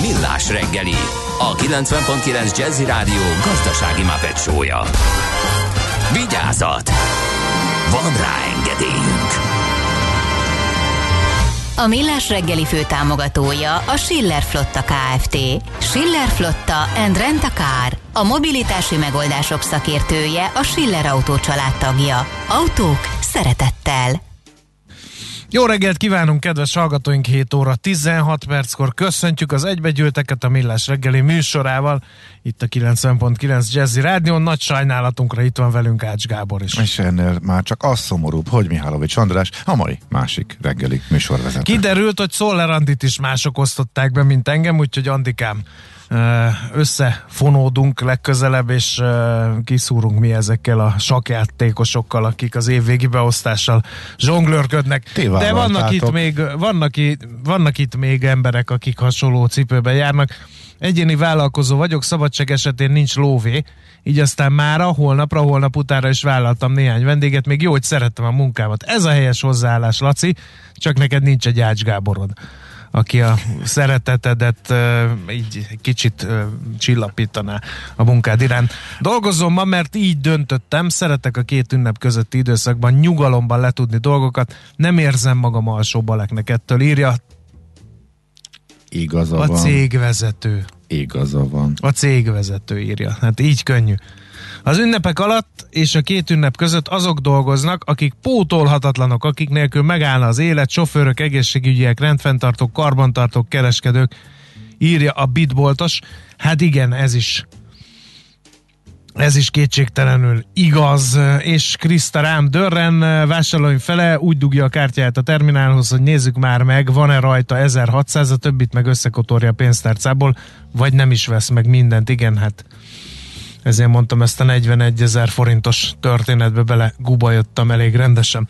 Millás reggeli, a 90.9 Jazzy Rádió gazdasági mapetsója. Vigyázat! Van rá engedélyünk. A Millás reggeli fő támogatója a Schiller Flotta KFT. Schiller Flotta and Rent a Car. A mobilitási megoldások szakértője a Schiller Autó tagja. Autók szeretettel. Jó reggelt kívánunk, kedves hallgatóink, 7 óra 16 perckor köszöntjük az egybegyűlteket a Millás reggeli műsorával, itt a 90.9 Jazzy Rádion, nagy sajnálatunkra itt van velünk Ács Gábor is. És ennél már csak az szomorúbb, hogy Mihálovics András, a mai másik reggeli műsorvezető. Kiderült, hogy Szoller Andit is mások osztották be, mint engem, úgyhogy Andikám, összefonódunk legközelebb, és kiszúrunk mi ezekkel a sakjátékosokkal, akik az évvégi beosztással zsonglőrködnek. De vannak itt, még, vannak, itt, vannak itt még emberek, akik hasonló cipőben járnak. Egyéni vállalkozó vagyok, szabadság esetén nincs lóvé, így aztán mára, holnapra, holnap utára is vállaltam néhány vendéget, még jó, hogy szerettem a munkámat. Ez a helyes hozzáállás, Laci, csak neked nincs egy Ács Gáborod aki a szeretetedet így kicsit csillapítaná a munkád iránt. Dolgozom ma, mert így döntöttem, szeretek a két ünnep közötti időszakban nyugalomban letudni dolgokat, nem érzem magam alsó baleknek ettől, írja Igaza a van. cégvezető. Igaza van. A cégvezető írja. Hát így könnyű. Az ünnepek alatt és a két ünnep között azok dolgoznak, akik pótolhatatlanok, akik nélkül megállna az élet, sofőrök, egészségügyiek, rendfenntartók, karbantartók, kereskedők, írja a bitboltos. Hát igen, ez is ez is kétségtelenül igaz, és Kriszta rám dörren, vásárolóim fele úgy dugja a kártyáját a terminálhoz, hogy nézzük már meg, van-e rajta 1600, a többit meg összekotorja a pénztárcából, vagy nem is vesz meg mindent. Igen, hát ezért mondtam ezt a 41 ezer forintos történetbe bele gubajottam elég rendesen.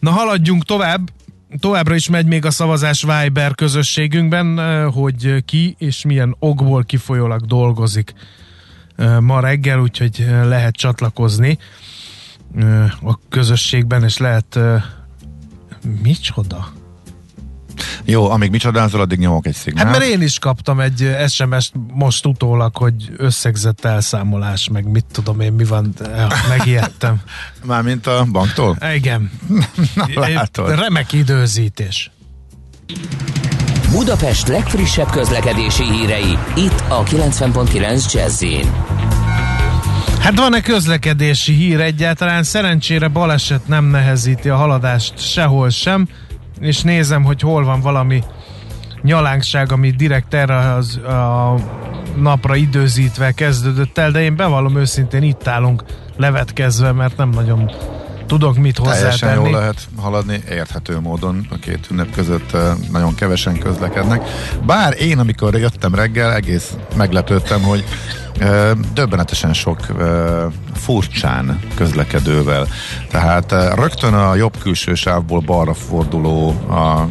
Na haladjunk tovább, továbbra is megy még a szavazás Viber közösségünkben, eh, hogy ki és milyen okból kifolyólag dolgozik eh, ma reggel, úgyhogy eh, lehet csatlakozni a közösségben, és lehet micsoda? Jó, amíg mi csodázol, addig nyomok egy szignált. Hát mert én is kaptam egy SMS-t most utólag, hogy összegzett elszámolás, meg mit tudom én, mi van, megijedtem. Mármint a banktól? Igen. Na, látod. Remek időzítés. Budapest legfrissebb közlekedési hírei, itt a 90.9 jazz Hát van-e közlekedési hír egyáltalán? Szerencsére baleset nem nehezíti a haladást sehol sem és nézem, hogy hol van valami nyalánkság, ami direkt erre az, a napra időzítve kezdődött el, de én bevallom őszintén itt állunk levetkezve, mert nem nagyon tudok mit hozzátenni. Teljesen jól lehet haladni, érthető módon a két ünnep között eh, nagyon kevesen közlekednek. Bár én, amikor jöttem reggel, egész meglepődtem, hogy eh, döbbenetesen sok eh, furcsán közlekedővel. Tehát rögtön a jobb külső sávból balra forduló a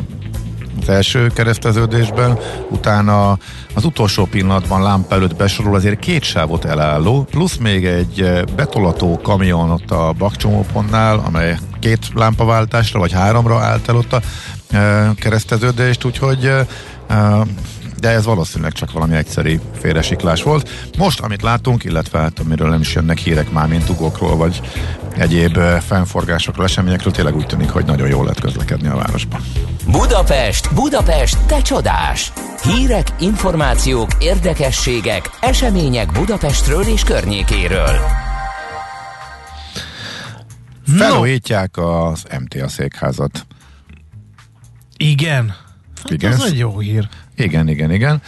az első kereszteződésben, utána az utolsó pillanatban lámpa előtt besorol azért két sávot elálló, plusz még egy betolató kamion ott a bakcsomópontnál, amely két lámpaváltásra vagy háromra állt el ott a kereszteződést, úgyhogy de ez valószínűleg csak valami egyszeri félresiklás volt. Most, amit látunk, illetve hát amiről nem is jönnek hírek már, mint ugokról, vagy egyéb fennforgásokról, eseményekről, tényleg úgy tűnik, hogy nagyon jól lehet közlekedni a városban. Budapest, Budapest, te csodás! Hírek, információk, érdekességek, események Budapestről és környékéről. Felújítják az MTA székházat. Igen. Hát igen. Ez egy jó hír. Igen, igen, igen.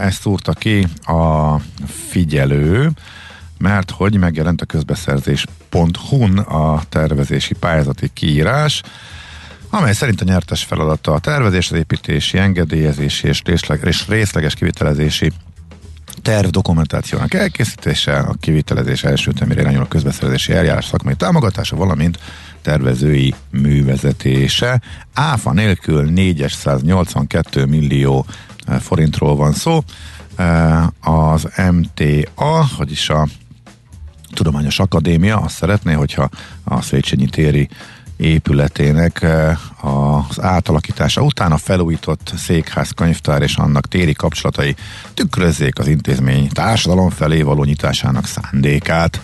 Ezt szúrta ki a figyelő, mert hogy megjelent a közbeszerzés.hu-n a tervezési pályázati kiírás, amely szerint a nyertes feladata a tervezés, az építési, engedélyezési és, részleg, és részleges kivitelezési terv dokumentációnak elkészítése, a kivitelezés első tömére irányuló közbeszerzési eljárás szakmai támogatása, valamint tervezői művezetése. Áfa nélkül 482 millió eh, forintról van szó. Eh, az MTA, vagyis a Tudományos Akadémia azt szeretné, hogyha a Széchenyi téri épületének eh, az átalakítása után a felújított székház, könyvtár és annak téri kapcsolatai tükrözzék az intézmény társadalom felé való nyitásának szándékát.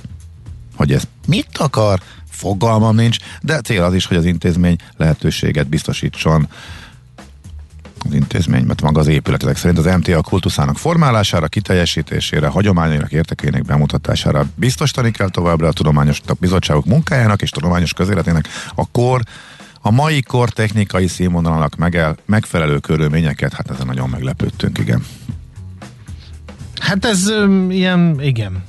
Hogy ez mit akar? fogalmam nincs, de cél az is, hogy az intézmény lehetőséget biztosítson az intézmény, mert maga az épületek szerint az MTA kultuszának formálására, kiteljesítésére, hagyományainak értekének bemutatására biztosítani kell továbbra a tudományos bizottságok munkájának és tudományos közéletének a kor a mai kor technikai színvonalak megel, megfelelő körülményeket, hát ezen nagyon meglepődtünk, igen. Hát ez um, ilyen, igen.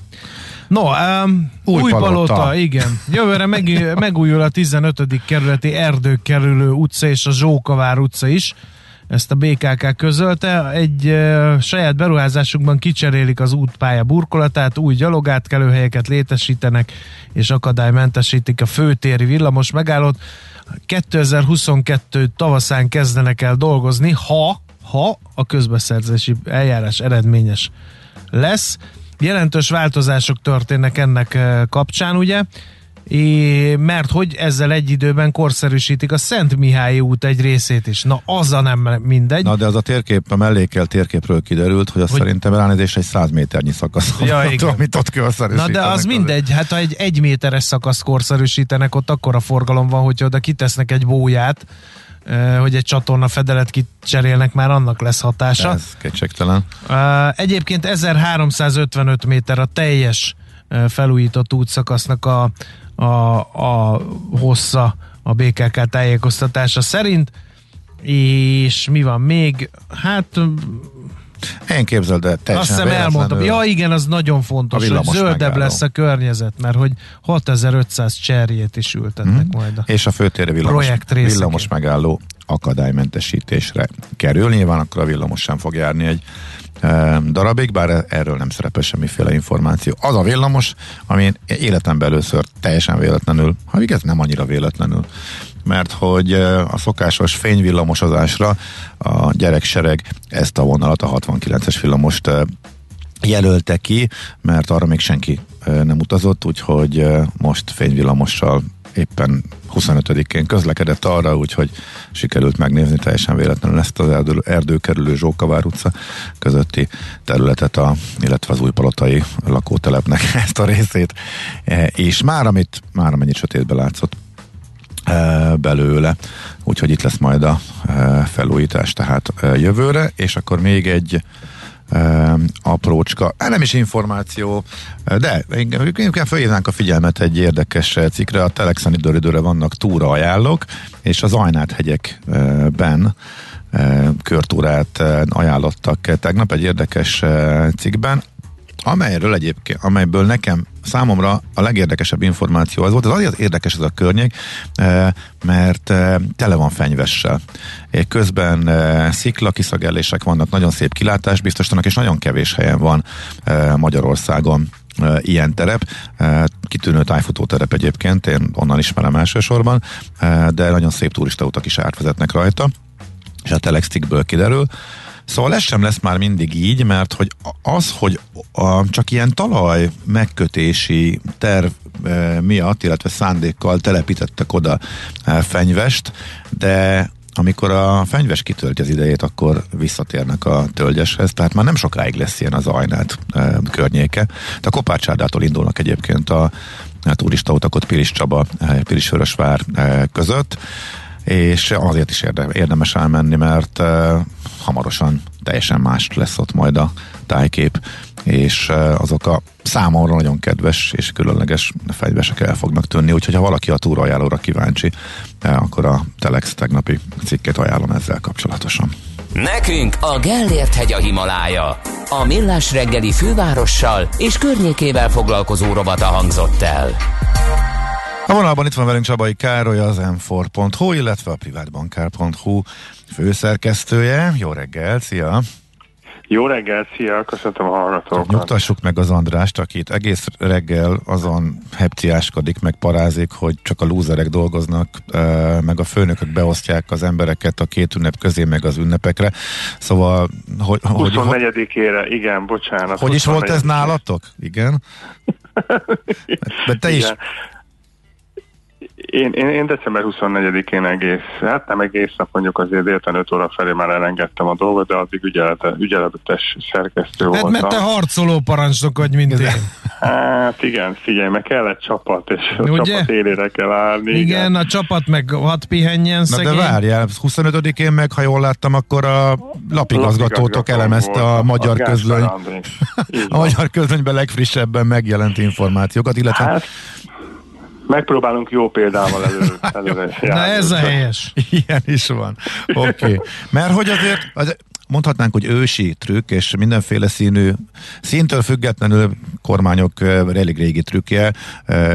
No, um, új, új palota. palota, igen. Jövőre meg, megújul a 15. kerületi erdőkerülő utca és a Zsókavár utca is ezt a BKK közölte. Egy e, saját beruházásukban kicserélik az útpálya burkolatát, új gyalogátkelőhelyeket létesítenek, és akadálymentesítik a főtéri villamos megállót. 2022 tavaszán kezdenek el dolgozni, ha, ha a közbeszerzési eljárás eredményes lesz. Jelentős változások történnek ennek kapcsán, ugye? É, mert hogy ezzel egy időben korszerűsítik a Szent Mihály út egy részét is. Na, az a nem mindegy. Na, de az a térkép, a mellékel térképről kiderült, hogy az hogy... szerintem elnézést egy 100 méternyi szakasz, ja, igen. amit ott Na, de az mindegy, hát ha egy egy méteres szakasz korszerűsítenek, ott akkor a forgalom van, hogy oda kitesznek egy bóját, hogy egy csatorna fedelet kicserélnek, már annak lesz hatása. Ez kétségtelen. Egyébként 1355 méter a teljes felújított útszakasznak a a, a hossza a BKK tájékoztatása szerint, és mi van még? Hát én képzeld el, Azt hiszem elmondtam. Ja igen, az nagyon fontos, hogy zöldebb megálló. lesz a környezet, mert hogy 6500 cserjét is ültetnek hmm. majd a És a főtéri villamos, villamos megálló akadálymentesítésre kerül. Nyilván akkor a villamos sem fog járni egy darabig, bár erről nem szerepel semmiféle információ. Az a villamos, ami életemben először teljesen véletlenül, ha igaz, nem annyira véletlenül, mert hogy a szokásos fényvillamosozásra a gyereksereg ezt a vonalat, a 69-es villamost jelölte ki, mert arra még senki nem utazott, úgyhogy most fényvillamossal éppen 25-én közlekedett arra, úgyhogy sikerült megnézni teljesen véletlenül ezt az erdő, erdőkerülő Zsókavár utca közötti területet, a, illetve az újpalotai lakótelepnek ezt a részét, e, és már amit, már amennyit sötétbe látszott, e, belőle, úgyhogy itt lesz majd a e, felújítás tehát jövőre, és akkor még egy aprócska, nem is információ, de inkább felhívnánk a figyelmet egy érdekes cikkre, a Telexen időre vannak túra ajánlók, és az Ajnát hegyekben körtúrát ajánlottak tegnap egy érdekes cikkben, amelyről egyébként, amelyből nekem számomra a legérdekesebb információ az volt, az azért érdekes ez a környék, eh, mert eh, tele van fenyvessel. Közben eh, szikla kiszagellések vannak, nagyon szép kilátás biztosítanak, és nagyon kevés helyen van Magyarországon ilyen terep, kitűnő tájfutó terep egyébként, én onnan ismerem elsősorban, de nagyon szép turistautak is átvezetnek rajta, és a Telextikből kiderül, Szóval ez sem lesz már mindig így, mert hogy az, hogy a, csak ilyen talaj megkötési terv e, miatt, illetve szándékkal telepítettek oda e, fenyvest, de amikor a fenyves kitölti az idejét, akkor visszatérnek a tölgyeshez, tehát már nem sokáig lesz ilyen az ajnát e, környéke. De a Kopácsárdától indulnak egyébként a, a turista utak ott Pilis Csaba, e, Pilis Vörösvár e, között, és azért is érde, érdemes elmenni, mert uh, hamarosan teljesen más lesz ott majd a tájkép, és azok a számomra nagyon kedves és különleges fegyvesek el fognak tűnni, úgyhogy ha valaki a túraajánlóra kíváncsi, akkor a Telex tegnapi cikket ajánlom ezzel kapcsolatosan. Nekünk a Gellért hegy a Himalája. A Millás reggeli fővárossal és környékével foglalkozó robata hangzott el. A vonalban itt van velünk Csabai Károly, az m4.hu, illetve a privátbankár.hu főszerkesztője. Jó reggel, szia! Jó reggel, szia, köszöntöm a hallgatókat. Nyugtassuk meg az Andrást, akit egész reggel azon hepciáskodik, meg parázik, hogy csak a lúzerek dolgoznak, meg a főnökök beosztják az embereket a két ünnep közé, meg az ünnepekre. Szóval... Hogy, 24-ére, igen, bocsánat. Hogy is volt ez nálatok? Igen? De te is, én, én, én december 24-én egész, hát nem egész nap mondjuk azért délután 5 óra felé már elengedtem a dolgot, de addig ügyelete, ügyeletes szerkesztő hát, voltam. mert te harcoló parancsnok vagy, mint én. Hát igen, figyelj, meg kellett csapat, és a Ugye? csapat élére kell állni. Igen, a csapat meg hat pihenjen Na szegény. de várjál, 25-én meg, ha jól láttam, akkor a lapigazgatótok Lapigazgató elemezte a magyar Gáspár közlöny, a magyar közlönyben legfrissebben megjelent információkat, illetve Hát, megpróbálunk jó példával elő, előre Na ez a helyes. Ilyen is van. Oké. Okay. Mert hogy azért, az, mondhatnánk, hogy ősi trükk, és mindenféle színű, színtől függetlenül kormányok elég régi trükkje,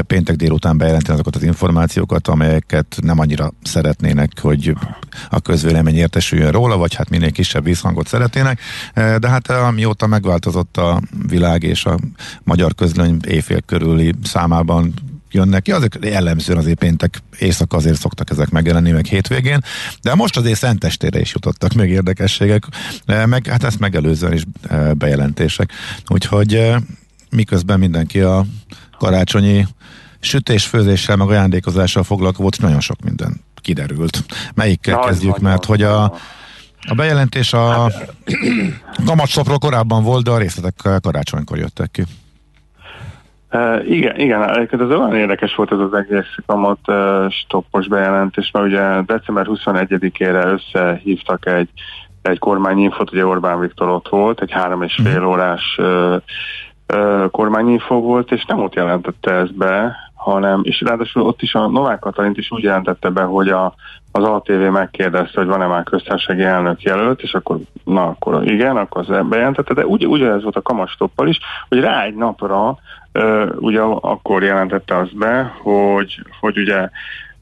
péntek délután bejelenteni azokat az információkat, amelyeket nem annyira szeretnének, hogy a közvélemény értesüljön róla, vagy hát minél kisebb visszhangot szeretnének, de hát amióta megváltozott a világ és a magyar közlöny éjfél körüli számában jönnek ki, azok jellemzően azért péntek éjszaka azért szoktak ezek megjelenni, meg hétvégén, de most azért szentestére is jutottak még érdekességek, eh, meg hát ezt megelőzően is eh, bejelentések. Úgyhogy eh, miközben mindenki a karácsonyi sütés-főzéssel, meg ajándékozással foglalkozott, nagyon sok minden kiderült. Melyikkel Nagy, kezdjük, nagyon, mert hogy a, a bejelentés a kamatszopról korábban volt, de a részletek karácsonykor jöttek ki. Uh, igen, igen, egyébként az olyan érdekes volt ez az egész kamat uh, stoppos bejelentés, mert ugye december 21-ére összehívtak egy, egy kormányinfot, ugye Orbán Viktor ott volt, egy három és fél órás uh, uh, kormányinfo volt, és nem ott jelentette ezt be, hanem, és ráadásul ott is a Novák Katalint is úgy jelentette be, hogy a, az ATV megkérdezte, hogy van-e már köztársasági elnök jelölt, és akkor, na akkor igen, akkor az bejelentette, de úgy, ugyanez volt a kamastoppal is, hogy rá egy napra ugye akkor jelentette azt be, hogy, hogy ugye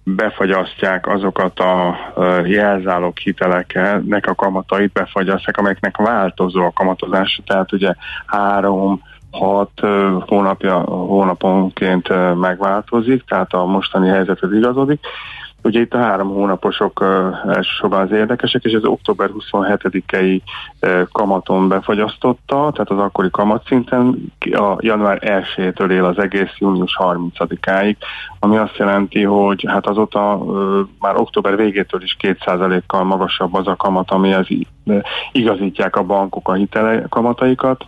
befagyasztják azokat a jelzálók hiteleknek a kamatait, befagyasztják, amelyeknek változó a kamatozása, tehát ugye három, hat hónapja, hónaponként megváltozik, tehát a mostani helyzethez igazodik. Ugye itt a három hónaposok elsősorban az érdekesek, és ez október 27-i uh, kamaton befagyasztotta, tehát az akkori kamatszinten a január 1-től él az egész június 30-áig, ami azt jelenti, hogy hát azóta már október végétől is 2%-kal magasabb az a kamat, amihez uh, igazítják a bankok a hitele kamataikat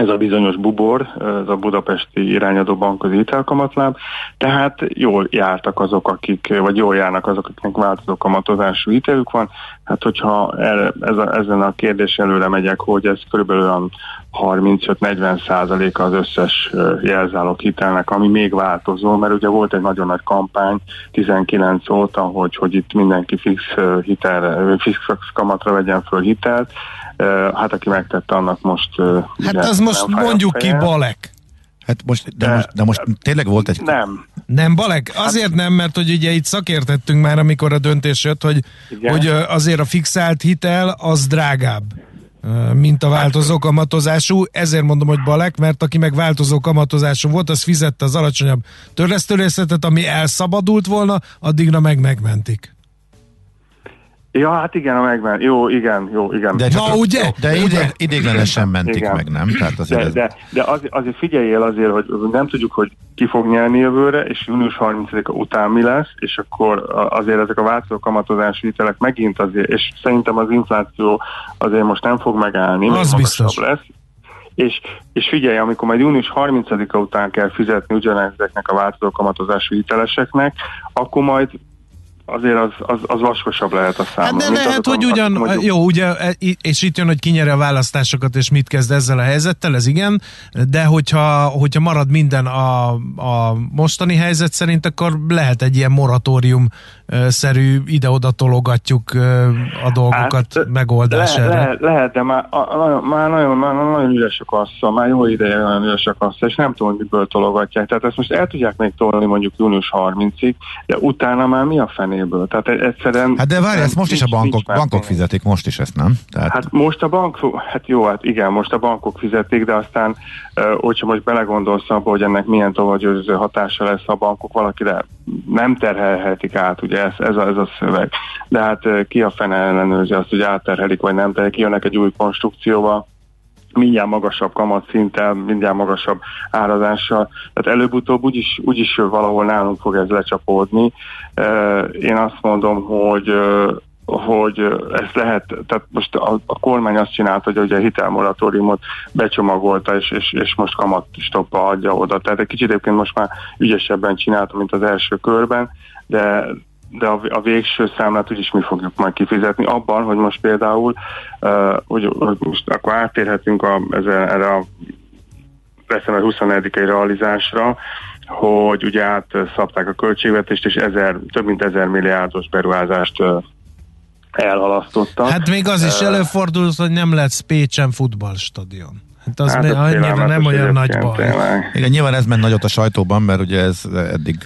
ez a bizonyos bubor, ez a budapesti irányadó bankközi hitelkamatláb, tehát jól jártak azok, akik, vagy jól járnak azok, akiknek változó kamatozású hitelük van. Hát hogyha erre, ez a, ezen a kérdés előre megyek, hogy ez körülbelül 35-40 százaléka az összes jelzálók hitelnek, ami még változó, mert ugye volt egy nagyon nagy kampány 19 óta, hogy, hogy itt mindenki fix hitelre, fix kamatra vegyen föl hitelt, hát aki megtette, annak most... Hát az most mondjuk ki Balek. Hát most, de, de, most, de most tényleg volt egy... Nem. Nem, Balek, azért nem, mert hogy ugye itt szakértettünk már, amikor a döntés jött, hogy, Igen. hogy azért a fixált hitel az drágább mint a változó kamatozású, ezért mondom, hogy Balek, mert aki meg változó kamatozású volt, az fizette az alacsonyabb törlesztőrészetet, ami elszabadult volna, addigra meg megmentik. Ja, hát igen, a megven. Jó, igen, jó, igen. De Na, ugye? De idég, idéglenesen mentik Igen. meg, nem? Tehát azért De, ez... de, de az, azért figyeljél azért, hogy nem tudjuk, hogy ki fog nyerni jövőre, és június 30-a után mi lesz, és akkor azért ezek a változó kamatozási hitelek megint azért, és szerintem az infláció azért most nem fog megállni, Az biztos. lesz. És, és figyelj, amikor majd június 30-a után kell fizetni ugyanezeknek a változó kamatozású hiteleseknek, akkor majd azért az, az, az vaskosabb lehet a Hát számon. de lehet, hogy ugyan, mondjuk- jó, ugye, e, és itt jön, hogy ki nyeri a választásokat, és mit kezd ezzel a helyzettel, ez igen, de hogyha, hogyha marad minden a, a mostani helyzet szerint, akkor lehet egy ilyen moratórium-szerű ide-oda tologatjuk ö, a dolgokat Hát, megoldás le, le, lehet, de már, a, már, nagyon, már nagyon üres a kassa, már jó ideje nagyon üres a kassa, és nem tudom, miből tologatják. Tehát ezt most el tudják még tolni mondjuk június 30-ig, de utána már mi a fenéből? Tehát e- egyszerűen... Hát de várj, ezt most is a bankok, bankok fizetik, most is ezt, nem? Tehát, Hát most a bank, hát jó, hát igen, most a bankok fizetik, de aztán, hogyha most belegondolsz abba, hogy ennek milyen tovagyőző hatása lesz a bankok, valakire nem terhelhetik át, ugye ez, ez, a, ez a szöveg. De hát ki a fene ellenőrzi azt, hogy átterhelik, vagy nem terhelik, kijönnek egy új konstrukcióval, mindjárt magasabb kamatszinttel, mindjárt magasabb árazással. Tehát előbb-utóbb úgyis, úgyis valahol nálunk fog ez lecsapódni. Én azt mondom, hogy hogy ezt lehet, tehát most a, a kormány azt csinálta, hogy ugye a hitelmoratóriumot becsomagolta, és, és, és most kamat stoppa adja oda. Tehát egy kicsit egyébként most már ügyesebben csinálta, mint az első körben, de, de a, a végső számlát úgyis mi fogjuk majd kifizetni. Abban, hogy most például, uh, hogy, hogy most akkor átérhetünk a, erre a december 24-i realizásra, hogy ugye átszabták a költségvetést, és ezer, több mint ezer milliárdos beruházást elhalasztottak. Hát még az is előfordul, hogy nem lesz Pécsen futballstadion. Hát az hát annyira nem olyan nagy baj. Tényleg. Igen, nyilván ez ment nagyot a sajtóban, mert ugye ez eddig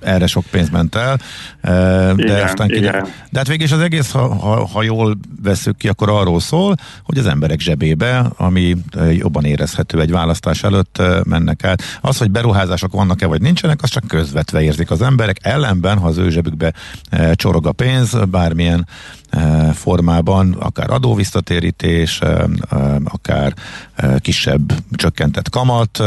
erre sok pénz ment el. De, igen, aztán igen. de hát végig az egész, ha, ha, ha jól veszük ki, akkor arról szól, hogy az emberek zsebébe, ami jobban érezhető egy választás előtt mennek át. Az, hogy beruházások vannak-e vagy nincsenek, az csak közvetve érzik az emberek. Ellenben, ha az ő zsebükbe csorog a pénz, bármilyen formában, akár adóvisztatérítés, akár kisebb csökkentett kamat,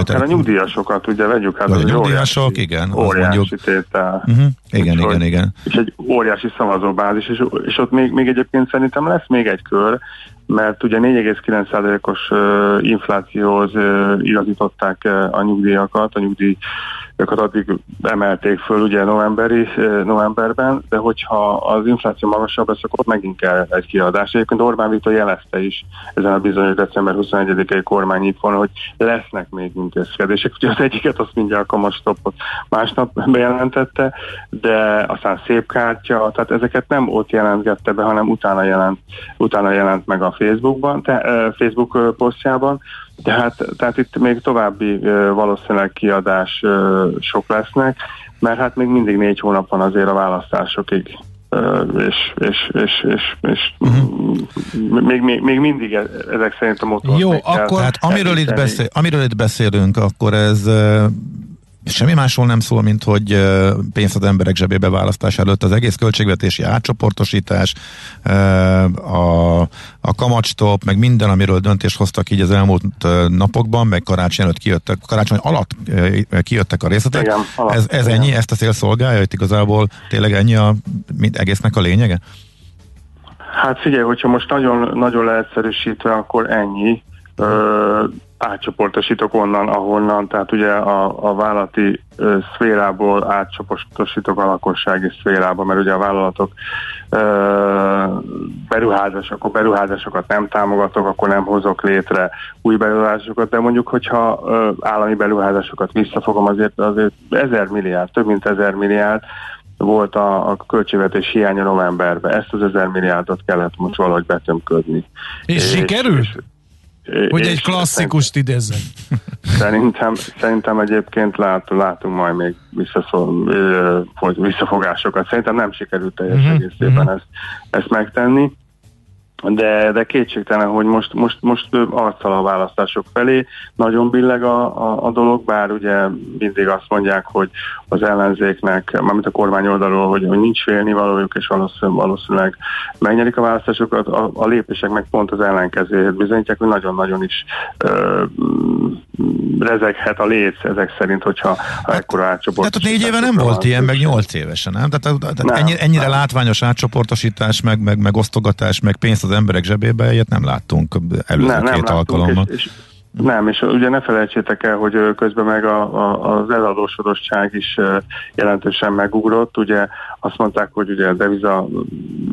Akár a nyugdíjasokat, ugye vegyük hát. A nyugdíjasok, óriási, igen. Óriási mondjuk. tétel. Uh-huh. Igen, és igen, igen. És egy óriási szavazóbázis, és, és ott még, még egyébként szerintem lesz még egy kör, mert ugye 4,9%-os uh, inflációhoz igazították a nyugdíjakat, a nyugdíj őket addig emelték föl ugye novemberi, eh, novemberben, de hogyha az infláció magasabb lesz, akkor megint kell egy kiadás. Egyébként Orbán Viktor jelezte is ezen a bizonyos december 21-i kormányítón, hogy lesznek még intézkedések. Ugye az egyiket azt mindjárt a kamatstoppot másnap bejelentette, de aztán szép kártya, tehát ezeket nem ott jelentgette be, hanem utána jelent, utána jelent meg a Facebookban, te, eh, Facebook posztjában, tehát, tehát itt még további valószínűleg kiadás sok lesznek, mert hát még mindig négy hónap van azért a választásokig és, és, és, és, és uh-huh. még, még, még mindig e, ezek szerint a motor. Jó, akkor hát amiről itt, beszél, amiről itt beszélünk, akkor ez semmi másról nem szól, mint hogy pénzt az emberek zsebébe választás előtt az egész költségvetési átcsoportosítás, a, a kamatstop, meg minden, amiről döntést hoztak így az elmúlt napokban, meg karácsony előtt kijöttek, karácsony alatt kijöttek a részletek. Igen, alatt, ez, ez ennyi, ezt a cél szolgálja, hogy igazából tényleg ennyi a mind, egésznek a lényege? Hát figyelj, hogyha most nagyon, nagyon leegyszerűsítve, akkor ennyi. Ö, átcsoportosítok onnan, ahonnan, tehát ugye a, a vállalati ö, szférából átcsoportosítok a lakossági szférába, mert ugye a vállalatok ö, beruházások, akkor beruházásokat nem támogatok, akkor nem hozok létre új beruházásokat, de mondjuk, hogyha ö, állami beruházásokat visszafogom, azért, azért ezer milliárd, több mint ezer milliárd, volt a, a költségvetés hiánya novemberben. Ezt az ezer milliárdot kellett most valahogy betömködni. És, és sikerült? És, hogy egy klasszikust idézzem. Szerintem, szerintem egyébként lát, látunk majd még visszaszol, visszafogásokat. Szerintem nem sikerült teljes uh-huh, egészében uh-huh. ezt, ezt megtenni de, de kétségtelen, hogy most, most, most arccal a választások felé nagyon billeg a, a, a dolog, bár ugye mindig azt mondják, hogy az ellenzéknek, mármint a kormány oldalról, hogy, hogy nincs félnivalójuk, és valószínűleg, valószínűleg megnyerik a választásokat, a, a lépések meg pont az ellenkezőjét bizonyítják, hogy nagyon-nagyon is ö, rezeghet a léc ezek szerint, hogyha ha ekkora átcsoport. Tehát négy éve nem volt ilyen, meg nyolc évesen, nem? Tehát, tehát nem, ennyire, ennyire nem. látványos átcsoportosítás, meg, meg, meg osztogatás, meg pénzt az emberek zsebébe, ilyet nem láttunk előző nem, két nem alkalommal. És, és nem, és ugye ne felejtsétek el, hogy közben meg a, a, az eladósodottság is jelentősen megugrott. Ugye azt mondták, hogy ugye a deviza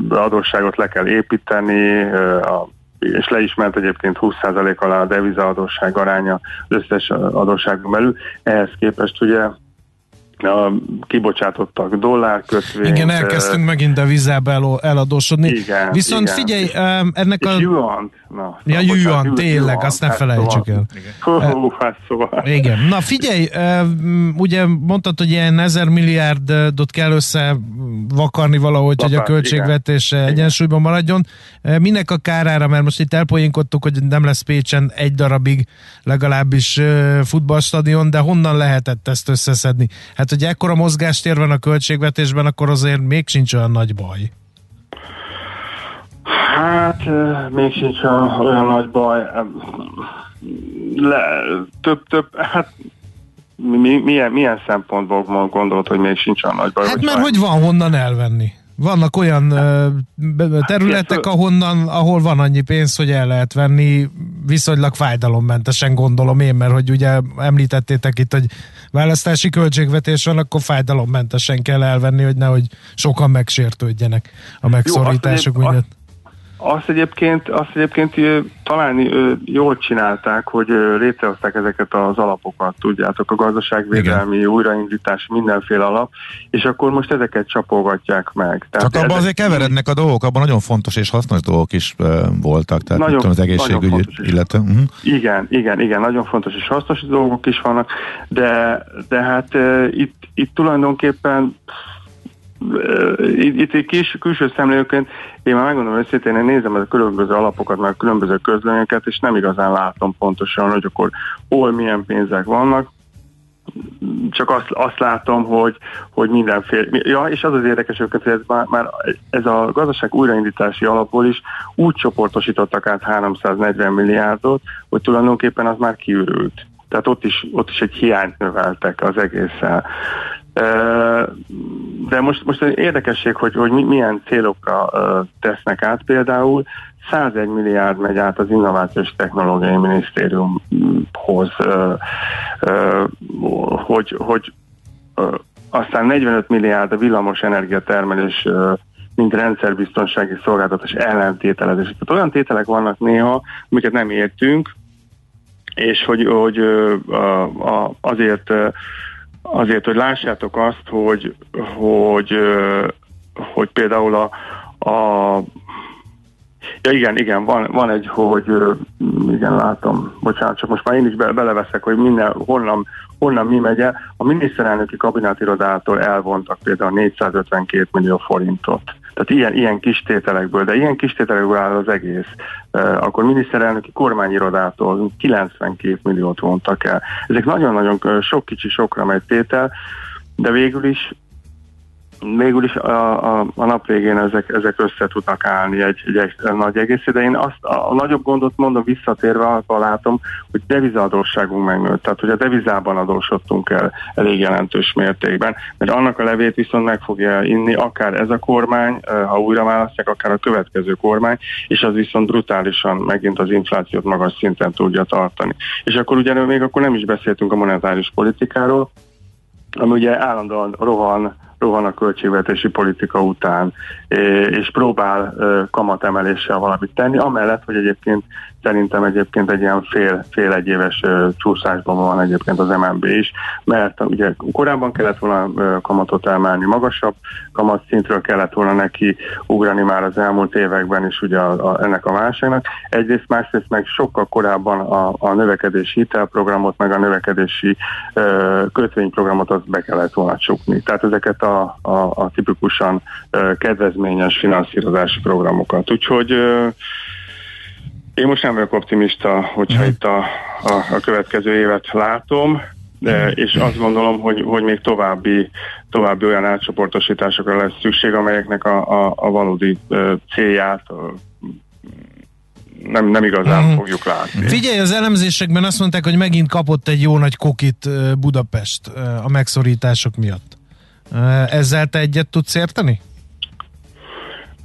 adósságot le kell építeni, a és le is ment egyébként 20% alá a devizaadósság aránya az összes adósságon belül. Ehhez képest ugye a, kibocsátottak dollárkötvényt. Igen, elkezdtünk megint a vizába eladósodni. Igen, Viszont igen. figyelj, ennek a... Yuan. Na, ja, Yuan, tényleg, yuan, azt ne hát felejtsük szóval. el. Hú, hát szóval. Igen. Na figyelj, ugye mondtad, hogy ilyen ezer milliárdot kell össze vakarni valahogy, Vakarni, hogy a költségvetés igen. egyensúlyban maradjon. Minek a kárára, mert most itt elpoénkodtuk, hogy nem lesz Pécsen egy darabig legalábbis futballstadion, de honnan lehetett ezt összeszedni? Hát, hogy ekkora mozgástér van a költségvetésben, akkor azért még sincs olyan nagy baj. Hát, még sincs olyan nagy baj. Le, több, több, hát mi, milyen, milyen szempontból gondolod, hogy még sincs olyan nagy baj? Hát mert hogy van honnan elvenni. Vannak olyan hát, területek, ahonnan, ahol van annyi pénz, hogy el lehet venni viszonylag fájdalommentesen gondolom én, mert hogy ugye említettétek itt, hogy választási költségvetés van, akkor fájdalommentesen kell elvenni, hogy nehogy sokan megsértődjenek a megszorítások Jó, miatt. Azt egyébként, azt egyébként talán jól csinálták, hogy létrehozták ezeket az alapokat, tudjátok, a gazdaságvédelmi, Igen. újraindítás, mindenféle alap, és akkor most ezeket csapolgatják meg. Tehát Csak abban azért keverednek a dolgok, abban nagyon fontos és hasznos dolgok is voltak, tehát nagyon, tudom, az egészségügy illetve. Uh-huh. Igen, igen, igen, nagyon fontos és hasznos dolgok is vannak, de, de hát itt, itt tulajdonképpen itt, itt kis, külső szemlélőként én már megmondom őszintén, én nézem a különböző alapokat, meg a különböző közlönyöket, és nem igazán látom pontosan, hogy akkor hol milyen pénzek vannak, csak azt, azt látom, hogy, hogy mindenféle. Ja, és az az érdekes, hogy ez már, már ez a gazdaság újraindítási alapból is úgy csoportosítottak át 340 milliárdot, hogy tulajdonképpen az már kiürült. Tehát ott is, ott is egy hiányt növeltek az egészen. De most, most egy érdekesség, hogy, hogy milyen célokra tesznek át például. 101 milliárd megy át az Innovációs Technológiai Minisztériumhoz, hogy, hogy aztán 45 milliárd a villamos energiatermelés mint rendszerbiztonsági szolgáltatás ellentételezés. Tehát olyan tételek vannak néha, amiket nem értünk, és hogy, hogy azért azért, hogy lássátok azt, hogy, hogy, hogy például a, a Ja igen, igen, van, van egy, hogy igen, látom, bocsánat, csak most már én is be, beleveszek, hogy minden, honnan, honnan mi megy. A miniszterelnöki kabinetirodától elvontak például 452 millió forintot. Tehát ilyen, ilyen kis tételekből, de ilyen kis tételekből áll az egész. Akkor miniszterelnöki kormányirodától 92 milliót vontak el. Ezek nagyon-nagyon sok kicsi sokra megy tétel, de végül is végül is a, a, a nap végén ezek, ezek össze tudnak állni egy, egy, egy nagy egész, de én azt a, a nagyobb gondot mondom visszatérve, akkor látom, hogy devizadóságunk megnőtt, tehát hogy a devizában adósodtunk el elég jelentős mértékben, mert annak a levét viszont meg fogja inni akár ez a kormány, ha újra választják, akár a következő kormány, és az viszont brutálisan megint az inflációt magas szinten tudja tartani. És akkor ugye még akkor nem is beszéltünk a monetáris politikáról, ami ugye állandóan rohan rohan a költségvetési politika után, és próbál kamatemeléssel valamit tenni, amellett, hogy egyébként szerintem egyébként egy ilyen fél, fél egyéves csúszásban van egyébként az MNB is, mert ugye korábban kellett volna kamatot emelni, magasabb kamatszintről kellett volna neki ugrani már az elmúlt években is ugye a, a, ennek a válságnak. Egyrészt, másrészt meg sokkal korábban a, a növekedési hitelprogramot, meg a növekedési ö, kötvényprogramot azt be kellett volna csukni. Tehát ezeket a, a, a tipikusan ö, kedvezményes finanszírozási programokat. Úgyhogy én most nem vagyok optimista, hogyha uh-huh. itt a, a, a következő évet látom, de, mhm. és azt gondolom, hogy, hogy még további, további olyan átcsoportosításokra lesz szükség, amelyeknek a, a, a valódi célját nem, nem igazán uh-huh. fogjuk látni. Figyelj, az elemzésekben azt mondták, hogy megint kapott egy jó nagy kokit Budapest a megszorítások miatt. Ezzel te egyet tudsz érteni?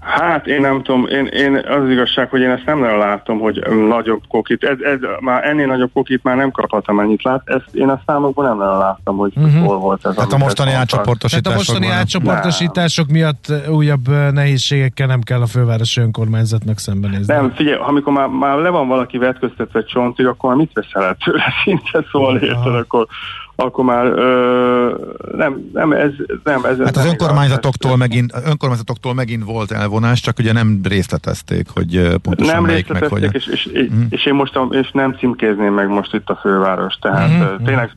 Hát én nem tudom, én, én az igazság, hogy én ezt nem nagyon látom, hogy nagyobb kokit, ez, ez már ennél nagyobb kokit már nem kaphattam ennyit lát, ezt én a számokban nem nagyon láttam, hogy uh-huh. hol volt ez. Hát a mostani átcsoportosítások. Hát a mostani átcsoportosítások miatt újabb nehézségekkel nem kell a fővárosi önkormányzatnak szembenézni. Nem, figyelj, amikor már, már le van valaki vetköztetve csontig, akkor már mit veszel el tőle szinte, szóval érted, akkor akkor már ö, nem, nem, ez, nem, ez Hát az önkormányzatoktól megint, önkormányzatoktól megint volt elvonás, csak ugye nem részletezték, hogy pontosan nem melyik meg hogy... És, és, mm. és, én most és nem címkézném meg most itt a főváros, tehát mm. tényleg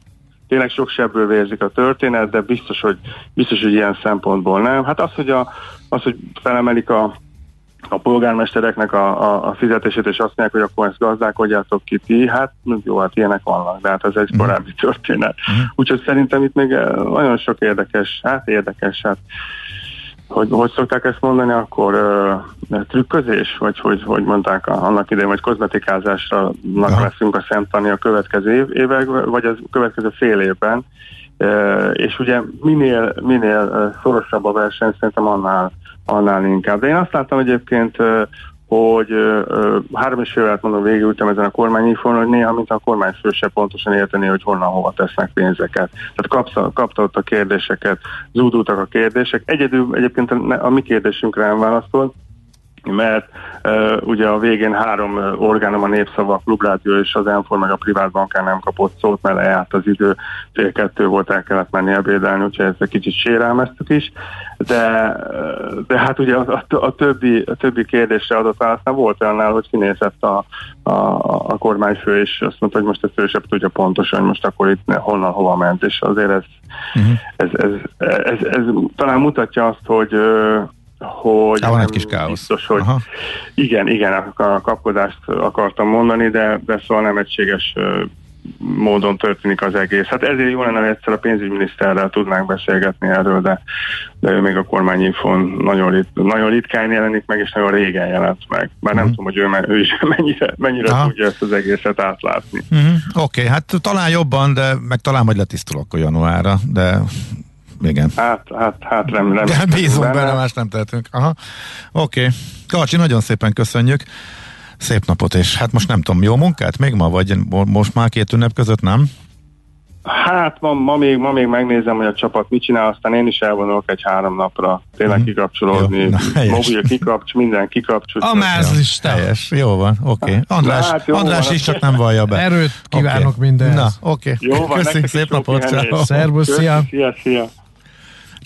tényleg sok sebből vérzik a történet, de biztos, hogy, biztos, hogy ilyen szempontból nem. Hát az, hogy, a, az, hogy felemelik a a polgármestereknek a, a, a fizetését, és azt mondják, hogy akkor ezt gazdálkodjátok ki ti, hát jó, hát ilyenek vannak, de hát ez egy mhm. korábbi történet. Uh-huh. Úgyhogy szerintem itt még eh, nagyon sok érdekes, hát érdekes, hát hogy, hogy szokták ezt mondani, akkor uh, trükközés, vagy hogy, hogy mondták a, annak idején, vagy kozmetikázásra leszünk a szemtani a következő év, évek, vagy az következő fél évben, és ugye minél, minél szorosabb a verseny, szerintem annál, annál inkább. De én azt láttam egyébként, hogy három és fél mondom, végültem ezen a kormányinfon, hogy néha, mint a kormányfő se pontosan érteni, hogy honnan hova tesznek pénzeket. Tehát kapta, kapta ott a kérdéseket, zúdultak a kérdések. Egyedül egyébként a, a mi kérdésünkre nem válaszolt, mert uh, ugye a végén három orgánum, a Népszava, a Klubrádió és az Enfor meg a privát bankán nem kapott szót, mert lejárt az idő, fél kettő volt, el kellett menni ebédelni, úgyhogy ezt egy kicsit sérelmeztük is, de, de hát ugye a, a, a, többi, a többi kérdésre adott nem volt olyannál, hogy kinézett a, a, a kormányfő, és azt mondta, hogy most ezt ő sem tudja pontosan, hogy most akkor itt honnan, hova ment, és azért ez, uh-huh. ez, ez, ez, ez, ez talán mutatja azt, hogy hogy Há, van egy kis káosz. Biztos, hogy Aha. igen, igen, a kapkodást akartam mondani, de, de szóval nem egységes módon történik az egész. Hát ezért jó lenne, hogy egyszer a pénzügyminiszterrel tudnánk beszélgetni erről, de, de ő még a kormányinfon nagyon, rit, nagyon ritkán jelenik meg, és nagyon régen jelent meg. Bár nem uh-huh. tudom, hogy ő, ő is mennyire, mennyire tudja ezt az egészet átlátni. Uh-huh. Oké, okay, hát talán jobban, de meg talán majd letisztul akkor januárra, de igen. Hát, hát, hát nem, nem. De bízunk benne, más nem tehetünk. Aha. Oké. Okay. Karcsi, nagyon szépen köszönjük. Szép napot, és hát most nem tudom, jó munkát még ma, vagy most már két ünnep között nem? Hát ma, ma, még, ma még megnézem, hogy a csapat mit csinál, aztán én is elvonulok egy három napra tényleg mm. kikapcsolódni, jó, na, mobil kikapcs, minden kikapcsol. A máz is teljes, jó van, oké. Okay. András, hát, András van, is csak nem vallja be. Erőt kívánok okay. minden. Na, oké. Okay. Köszönjük, szép napot. Szervusz, szia. Szia, szia.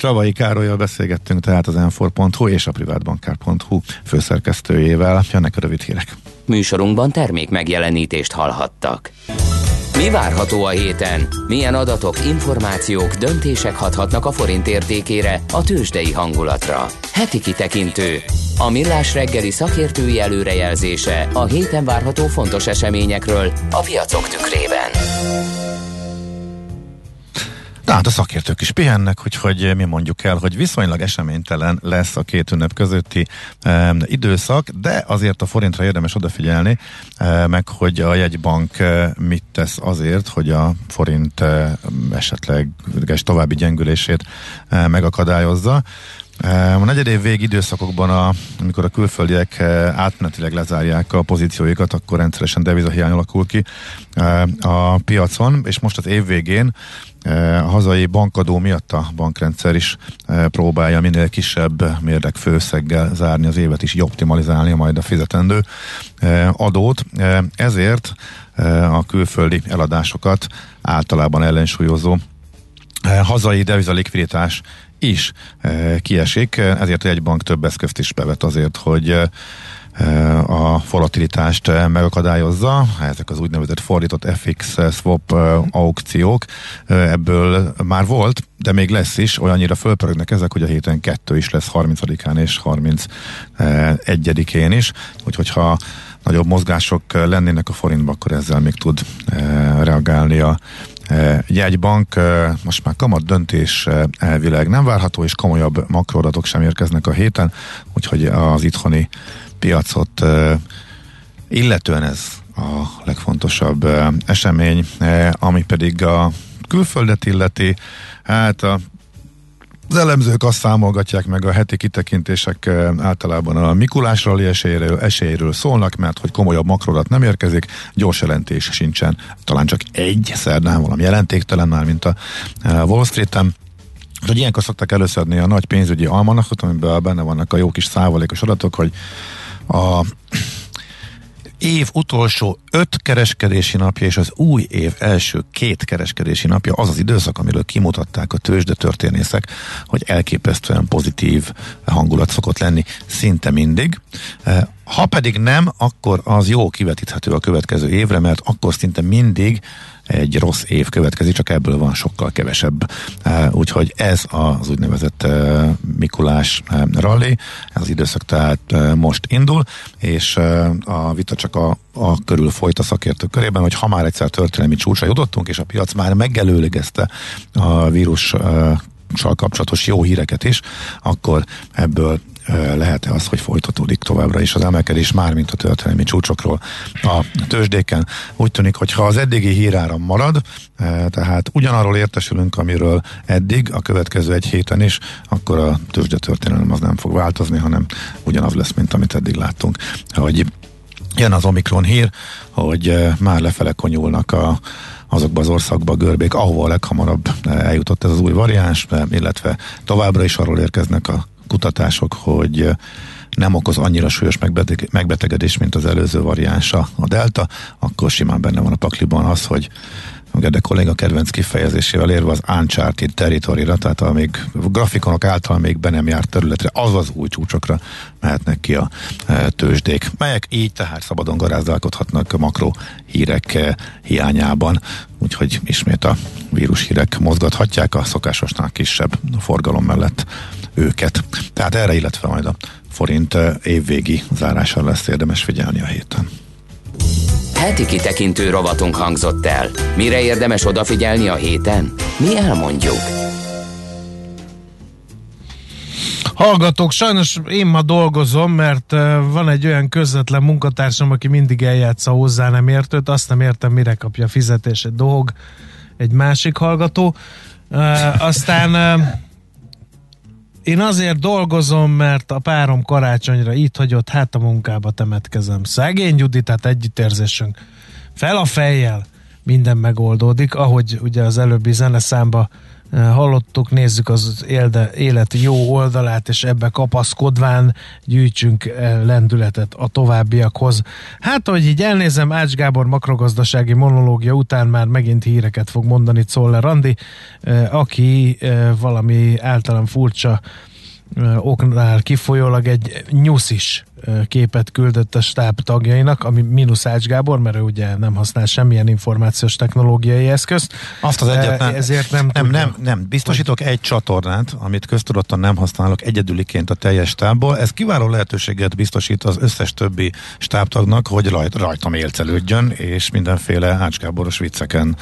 Csavai Károlyjal beszélgettünk tehát az enfor.hu és a privátbankár.hu főszerkesztőjével. Jönnek a rövid hírek. Műsorunkban termék megjelenítést hallhattak. Mi várható a héten? Milyen adatok, információk, döntések hathatnak a forint értékére, a tőzsdei hangulatra? Heti kitekintő. A millás reggeli szakértői előrejelzése a héten várható fontos eseményekről a piacok tükrében. Tehát a szakértők is pihennek, úgyhogy mi mondjuk el, hogy viszonylag eseménytelen lesz a két ünnep közötti e, időszak, de azért a forintra érdemes odafigyelni, e, meg hogy a jegybank e, mit tesz azért, hogy a forint e, esetleg további gyengülését e, megakadályozza. A negyedév vég időszakokban, a, amikor a külföldiek átmenetileg lezárják a pozícióikat, akkor rendszeresen devizahiány alakul ki a piacon, és most az év végén a hazai bankadó miatt a bankrendszer is próbálja minél kisebb mérleg főszeggel zárni az évet is, optimalizálni majd a fizetendő adót. Ezért a külföldi eladásokat általában ellensúlyozó hazai deviza likviditás is kiesik, ezért egy bank több eszközt is bevet azért, hogy a volatilitást megakadályozza, ezek az úgynevezett fordított FX swap aukciók, ebből már volt, de még lesz is, olyannyira fölpörögnek ezek, hogy a héten kettő is lesz 30-án és 31-én is, úgyhogy ha nagyobb mozgások lennének a forintban, akkor ezzel még tud reagálni a jegybank. Most már kamat döntés elvileg nem várható, és komolyabb makroadatok sem érkeznek a héten, úgyhogy az itthoni piacot illetően ez a legfontosabb esemény, ami pedig a külföldet illeti, hát a az elemzők azt számolgatják meg a heti kitekintések általában a Mikulás rally esélyről, esélyről szólnak, mert hogy komolyabb makrodat nem érkezik, gyors jelentés sincsen, talán csak egy szerdán valami jelentéktelen már, mint a Wall Street-en. Hogy ilyenkor szoktak előszedni a nagy pénzügyi almanakot, amiben benne vannak a jó kis szávalékos adatok, hogy a év utolsó öt kereskedési napja és az új év első két kereskedési napja az az időszak, amiről kimutatták a tőzsde történészek, hogy elképesztően pozitív hangulat szokott lenni szinte mindig. Ha pedig nem, akkor az jó kivetíthető a következő évre, mert akkor szinte mindig egy rossz év következik, csak ebből van sokkal kevesebb. Úgyhogy ez az úgynevezett Mikulás rally, ez az időszak tehát most indul, és a vita csak a, a körül folyt a szakértők körében, hogy ha már egyszer történelmi csúcsra jutottunk, és a piac már megelőlegezte a vírus kapcsolatos jó híreket is, akkor ebből lehet-e az, hogy folytatódik továbbra is az emelkedés már, mint a történelmi csúcsokról a tőzsdéken. Úgy tűnik, hogy ha az eddigi híráram marad, tehát ugyanarról értesülünk, amiről eddig, a következő egy héten is, akkor a tőzsde történelem az nem fog változni, hanem ugyanaz lesz, mint amit eddig láttunk. Hogy jön az Omikron hír, hogy már lefele konyulnak a azokba az országba görbék, ahova a leghamarabb eljutott ez az új variáns, illetve továbbra is arról érkeznek a kutatások, hogy nem okoz annyira súlyos megbetegedés, mint az előző variánsa a delta, akkor simán benne van a pakliban az, hogy Gede kolléga kedvenc kifejezésével érve az Uncharted territory tehát a még grafikonok által még be nem járt területre, azaz új csúcsokra mehetnek ki a e, tőzsdék, melyek így tehát szabadon garázdálkodhatnak makro hírek e, hiányában, úgyhogy ismét a vírus hírek mozgathatják a szokásosnál kisebb forgalom mellett őket. Tehát erre, illetve majd a forint e, évvégi zárása lesz érdemes figyelni a héten. Heti kitekintő rovatunk hangzott el. Mire érdemes odafigyelni a héten? Mi elmondjuk. Hallgatók, sajnos én ma dolgozom, mert van egy olyan közvetlen munkatársam, aki mindig eljátsza hozzá nem értőt, azt nem értem, mire kapja fizetés egy dolog, egy másik hallgató. Aztán én azért dolgozom, mert a párom karácsonyra itt hagyott, hát a munkába temetkezem. Szegény Judit, tehát együttérzésünk. Fel a fejjel minden megoldódik, ahogy ugye az előbbi zeneszámba hallottuk, nézzük az élet jó oldalát, és ebbe kapaszkodván gyűjtsünk eh, lendületet a továbbiakhoz. Hát, hogy így elnézem, Ács Gábor makrogazdasági monológia után már megint híreket fog mondani Czoller Randi, eh, aki valami általán furcsa oknál kifolyólag egy nyuszis képet küldött a stáb tagjainak, ami mínusz Ács Gábor, mert ő ugye nem használ semmilyen információs technológiai eszközt. Azt az egyetlen, ezért nem, nem, nem, nem, biztosítok egy csatornát, amit köztudottan nem használok egyedüliként a teljes stábból. Ez kiváló lehetőséget biztosít az összes többi stábtagnak, hogy rajt, rajtam élcelődjön, és mindenféle Ács Gáboros vicceken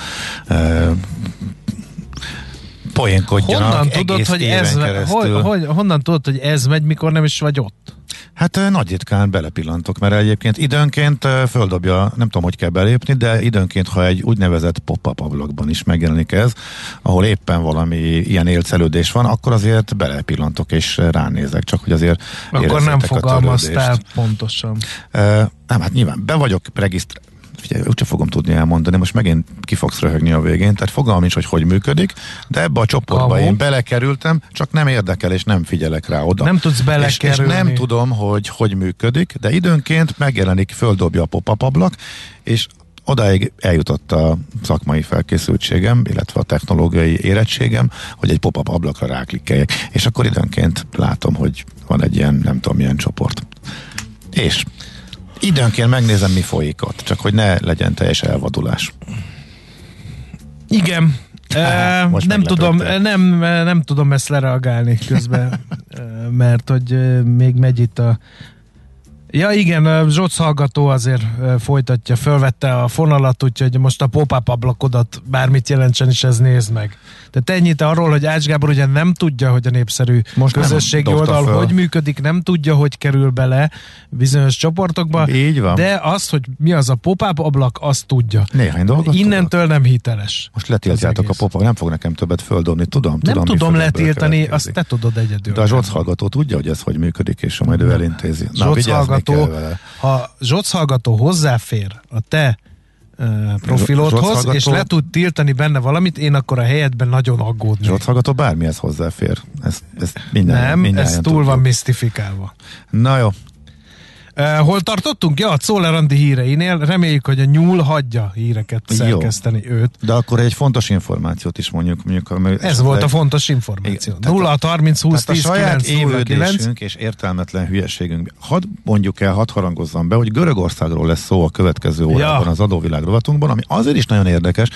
poénkodjanak honnan tudod, hogy ez, hogy, hogy, honnan tudod, hogy ez megy, mikor nem is vagy ott? Hát nagy ritkán belepillantok, mert egyébként időnként földobja, nem tudom, hogy kell belépni, de időnként, ha egy úgynevezett pop-up ablakban is megjelenik ez, ahol éppen valami ilyen élcelődés van, akkor azért belepillantok és ránézek, csak hogy azért Akkor nem fogalmaztál pontosan. nem, hát nyilván be vagyok regisztrálva, figyelj, úgyse fogom tudni elmondani, most megint ki fogsz röhögni a végén, tehát fogalmam is, hogy hogy működik, de ebbe a csoportba Kamu. én belekerültem, csak nem érdekel, és nem figyelek rá oda. Nem tudsz belekerülni. És, és nem tudom, hogy hogy működik, de időnként megjelenik, földobja a pop ablak, és odáig eljutott a szakmai felkészültségem, illetve a technológiai érettségem, hogy egy pop-up ablakra ráklikkeljek, és akkor időnként látom, hogy van egy ilyen, nem tudom milyen csoport. És Időnként megnézem, mi folyik ott, csak hogy ne legyen teljes elvadulás. Igen. Uh, nem tudom, nem, nem tudom ezt lereagálni közben, mert hogy még megy itt a Ja igen, Zsoc hallgató azért folytatja, fölvette a fonalat, úgyhogy most a pop-up ablakodat bármit jelentsen is ez nézd meg. Tehát ennyit arról, hogy Ács Gábor ugye nem tudja, hogy a népszerű most közösségi oldal föl. hogy működik, nem tudja, hogy kerül bele bizonyos csoportokba. Így van. De azt, hogy mi az a pop-up ablak, azt tudja. Néhány dolgot Innentől tudok. nem hiteles. Most letiltjátok a pop nem fog nekem többet földobni, tudom. Nem tudom, tudom letiltani, azt te tudod egyedül. De a Zsoc hallgató tudja, hogy ez hogy működik, és majd ő elintézi. Na, hallgató, ha Zsoc hallgató hozzáfér a te profilodhoz, és le tud tiltani benne valamit, én akkor a helyetben nagyon aggódnék. Zsolt hallgató bármihez hozzáfér. Ez, ez minden, Nem, ez túl tudjuk. van misztifikálva. Na jó, hol tartottunk? Ja, a Czoller Andi híreinél. Reméljük, hogy a nyúl hagyja híreket szerkeszteni Jó. őt. De akkor egy fontos információt is mondjuk. mondjuk Ez volt a fontos információ. 0 30 20 10 a saját 9, és értelmetlen hülyeségünk. Hadd mondjuk el, hadd harangozzam be, hogy Görögországról lesz szó a következő órában ja. az adóvilág rovatunkban, ami azért is nagyon érdekes,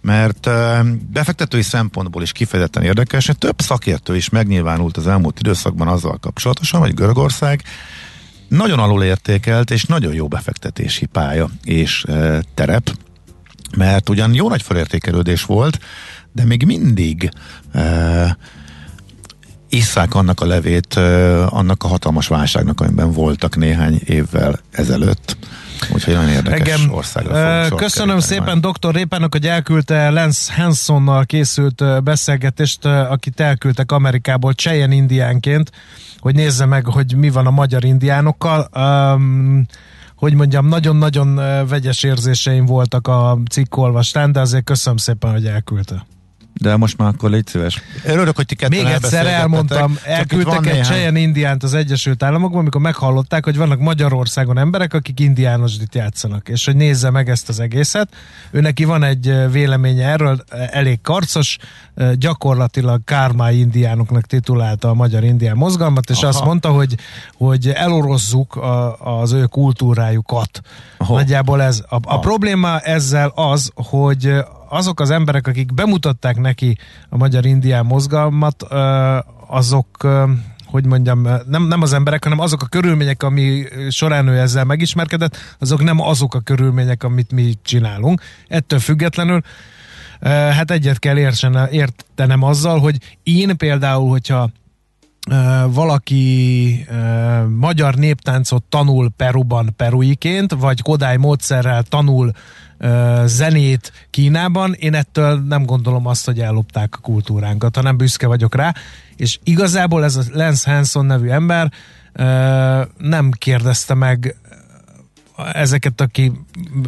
mert befektetői szempontból is kifejezetten érdekes, több szakértő is megnyilvánult az elmúlt időszakban azzal kapcsolatosan, hogy Görögország nagyon alulértékelt és nagyon jó befektetési pálya és e, terep, mert ugyan jó nagy felértékelődés volt, de még mindig e, isszák annak a levét, annak a hatalmas válságnak, amiben voltak néhány évvel ezelőtt. Úgyhogy nagyon érdekes Engem, országra uh, Köszönöm szépen majd. dr. Répának, hogy elküldte Lance Hansonnal készült beszélgetést, akit elküldtek Amerikából Cheyenne indiánként, hogy nézze meg, hogy mi van a magyar indiánokkal. Um, hogy mondjam, nagyon-nagyon vegyes érzéseim voltak a cikk olvastán, de azért köszönöm szépen, hogy elküldte. De most már akkor légy szíves. Örülök, hogy ti Még egyszer elmondtam, elküldtek egy Cheyenne indiánt az Egyesült Államokban, amikor meghallották, hogy vannak Magyarországon emberek, akik indiánosdit játszanak, és hogy nézze meg ezt az egészet. Ő neki van egy véleménye erről, elég karcos, gyakorlatilag kármái indiánoknak titulálta a magyar indián mozgalmat, és Aha. azt mondta, hogy, hogy elorozzuk a, az ő kultúrájukat. Aha. Nagyjából ez. A, a probléma ezzel az, hogy azok az emberek, akik bemutatták neki a magyar indián mozgalmat, azok hogy mondjam, nem, nem az emberek, hanem azok a körülmények, ami során ő ezzel megismerkedett, azok nem azok a körülmények, amit mi csinálunk. Ettől függetlenül hát egyet kell értenem azzal, hogy én például, hogyha valaki magyar néptáncot tanul Peruban peruiként, vagy Kodály módszerrel tanul zenét Kínában, én ettől nem gondolom azt, hogy ellopták a kultúránkat, hanem büszke vagyok rá, és igazából ez a Lance Hanson nevű ember nem kérdezte meg ezeket, aki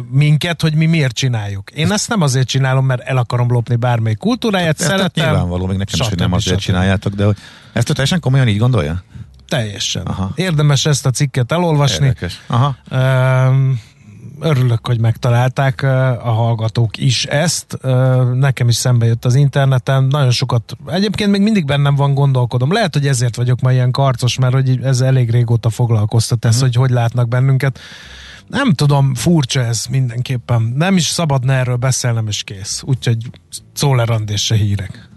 minket, hogy mi miért csináljuk. Én ezt nem azért csinálom, mert el akarom lopni bármelyik kultúráját, hát, szeretem. Nyilvánvaló, még nekem is, hogy nem azért csináljátok, de hogy ezt teljesen komolyan így gondolja? Teljesen. Aha. Érdemes ezt a cikket elolvasni. Érdekes. Aha. Um, örülök, hogy megtalálták a hallgatók is ezt. Nekem is szembe jött az interneten, nagyon sokat, egyébként még mindig bennem van, gondolkodom. Lehet, hogy ezért vagyok ma ilyen karcos, mert hogy ez elég régóta foglalkoztat ez, uh-huh. hogy hogy látnak bennünket. Nem tudom, furcsa ez mindenképpen. Nem is szabadna erről beszélnem, és kész. Úgyhogy szólerandés se hírek.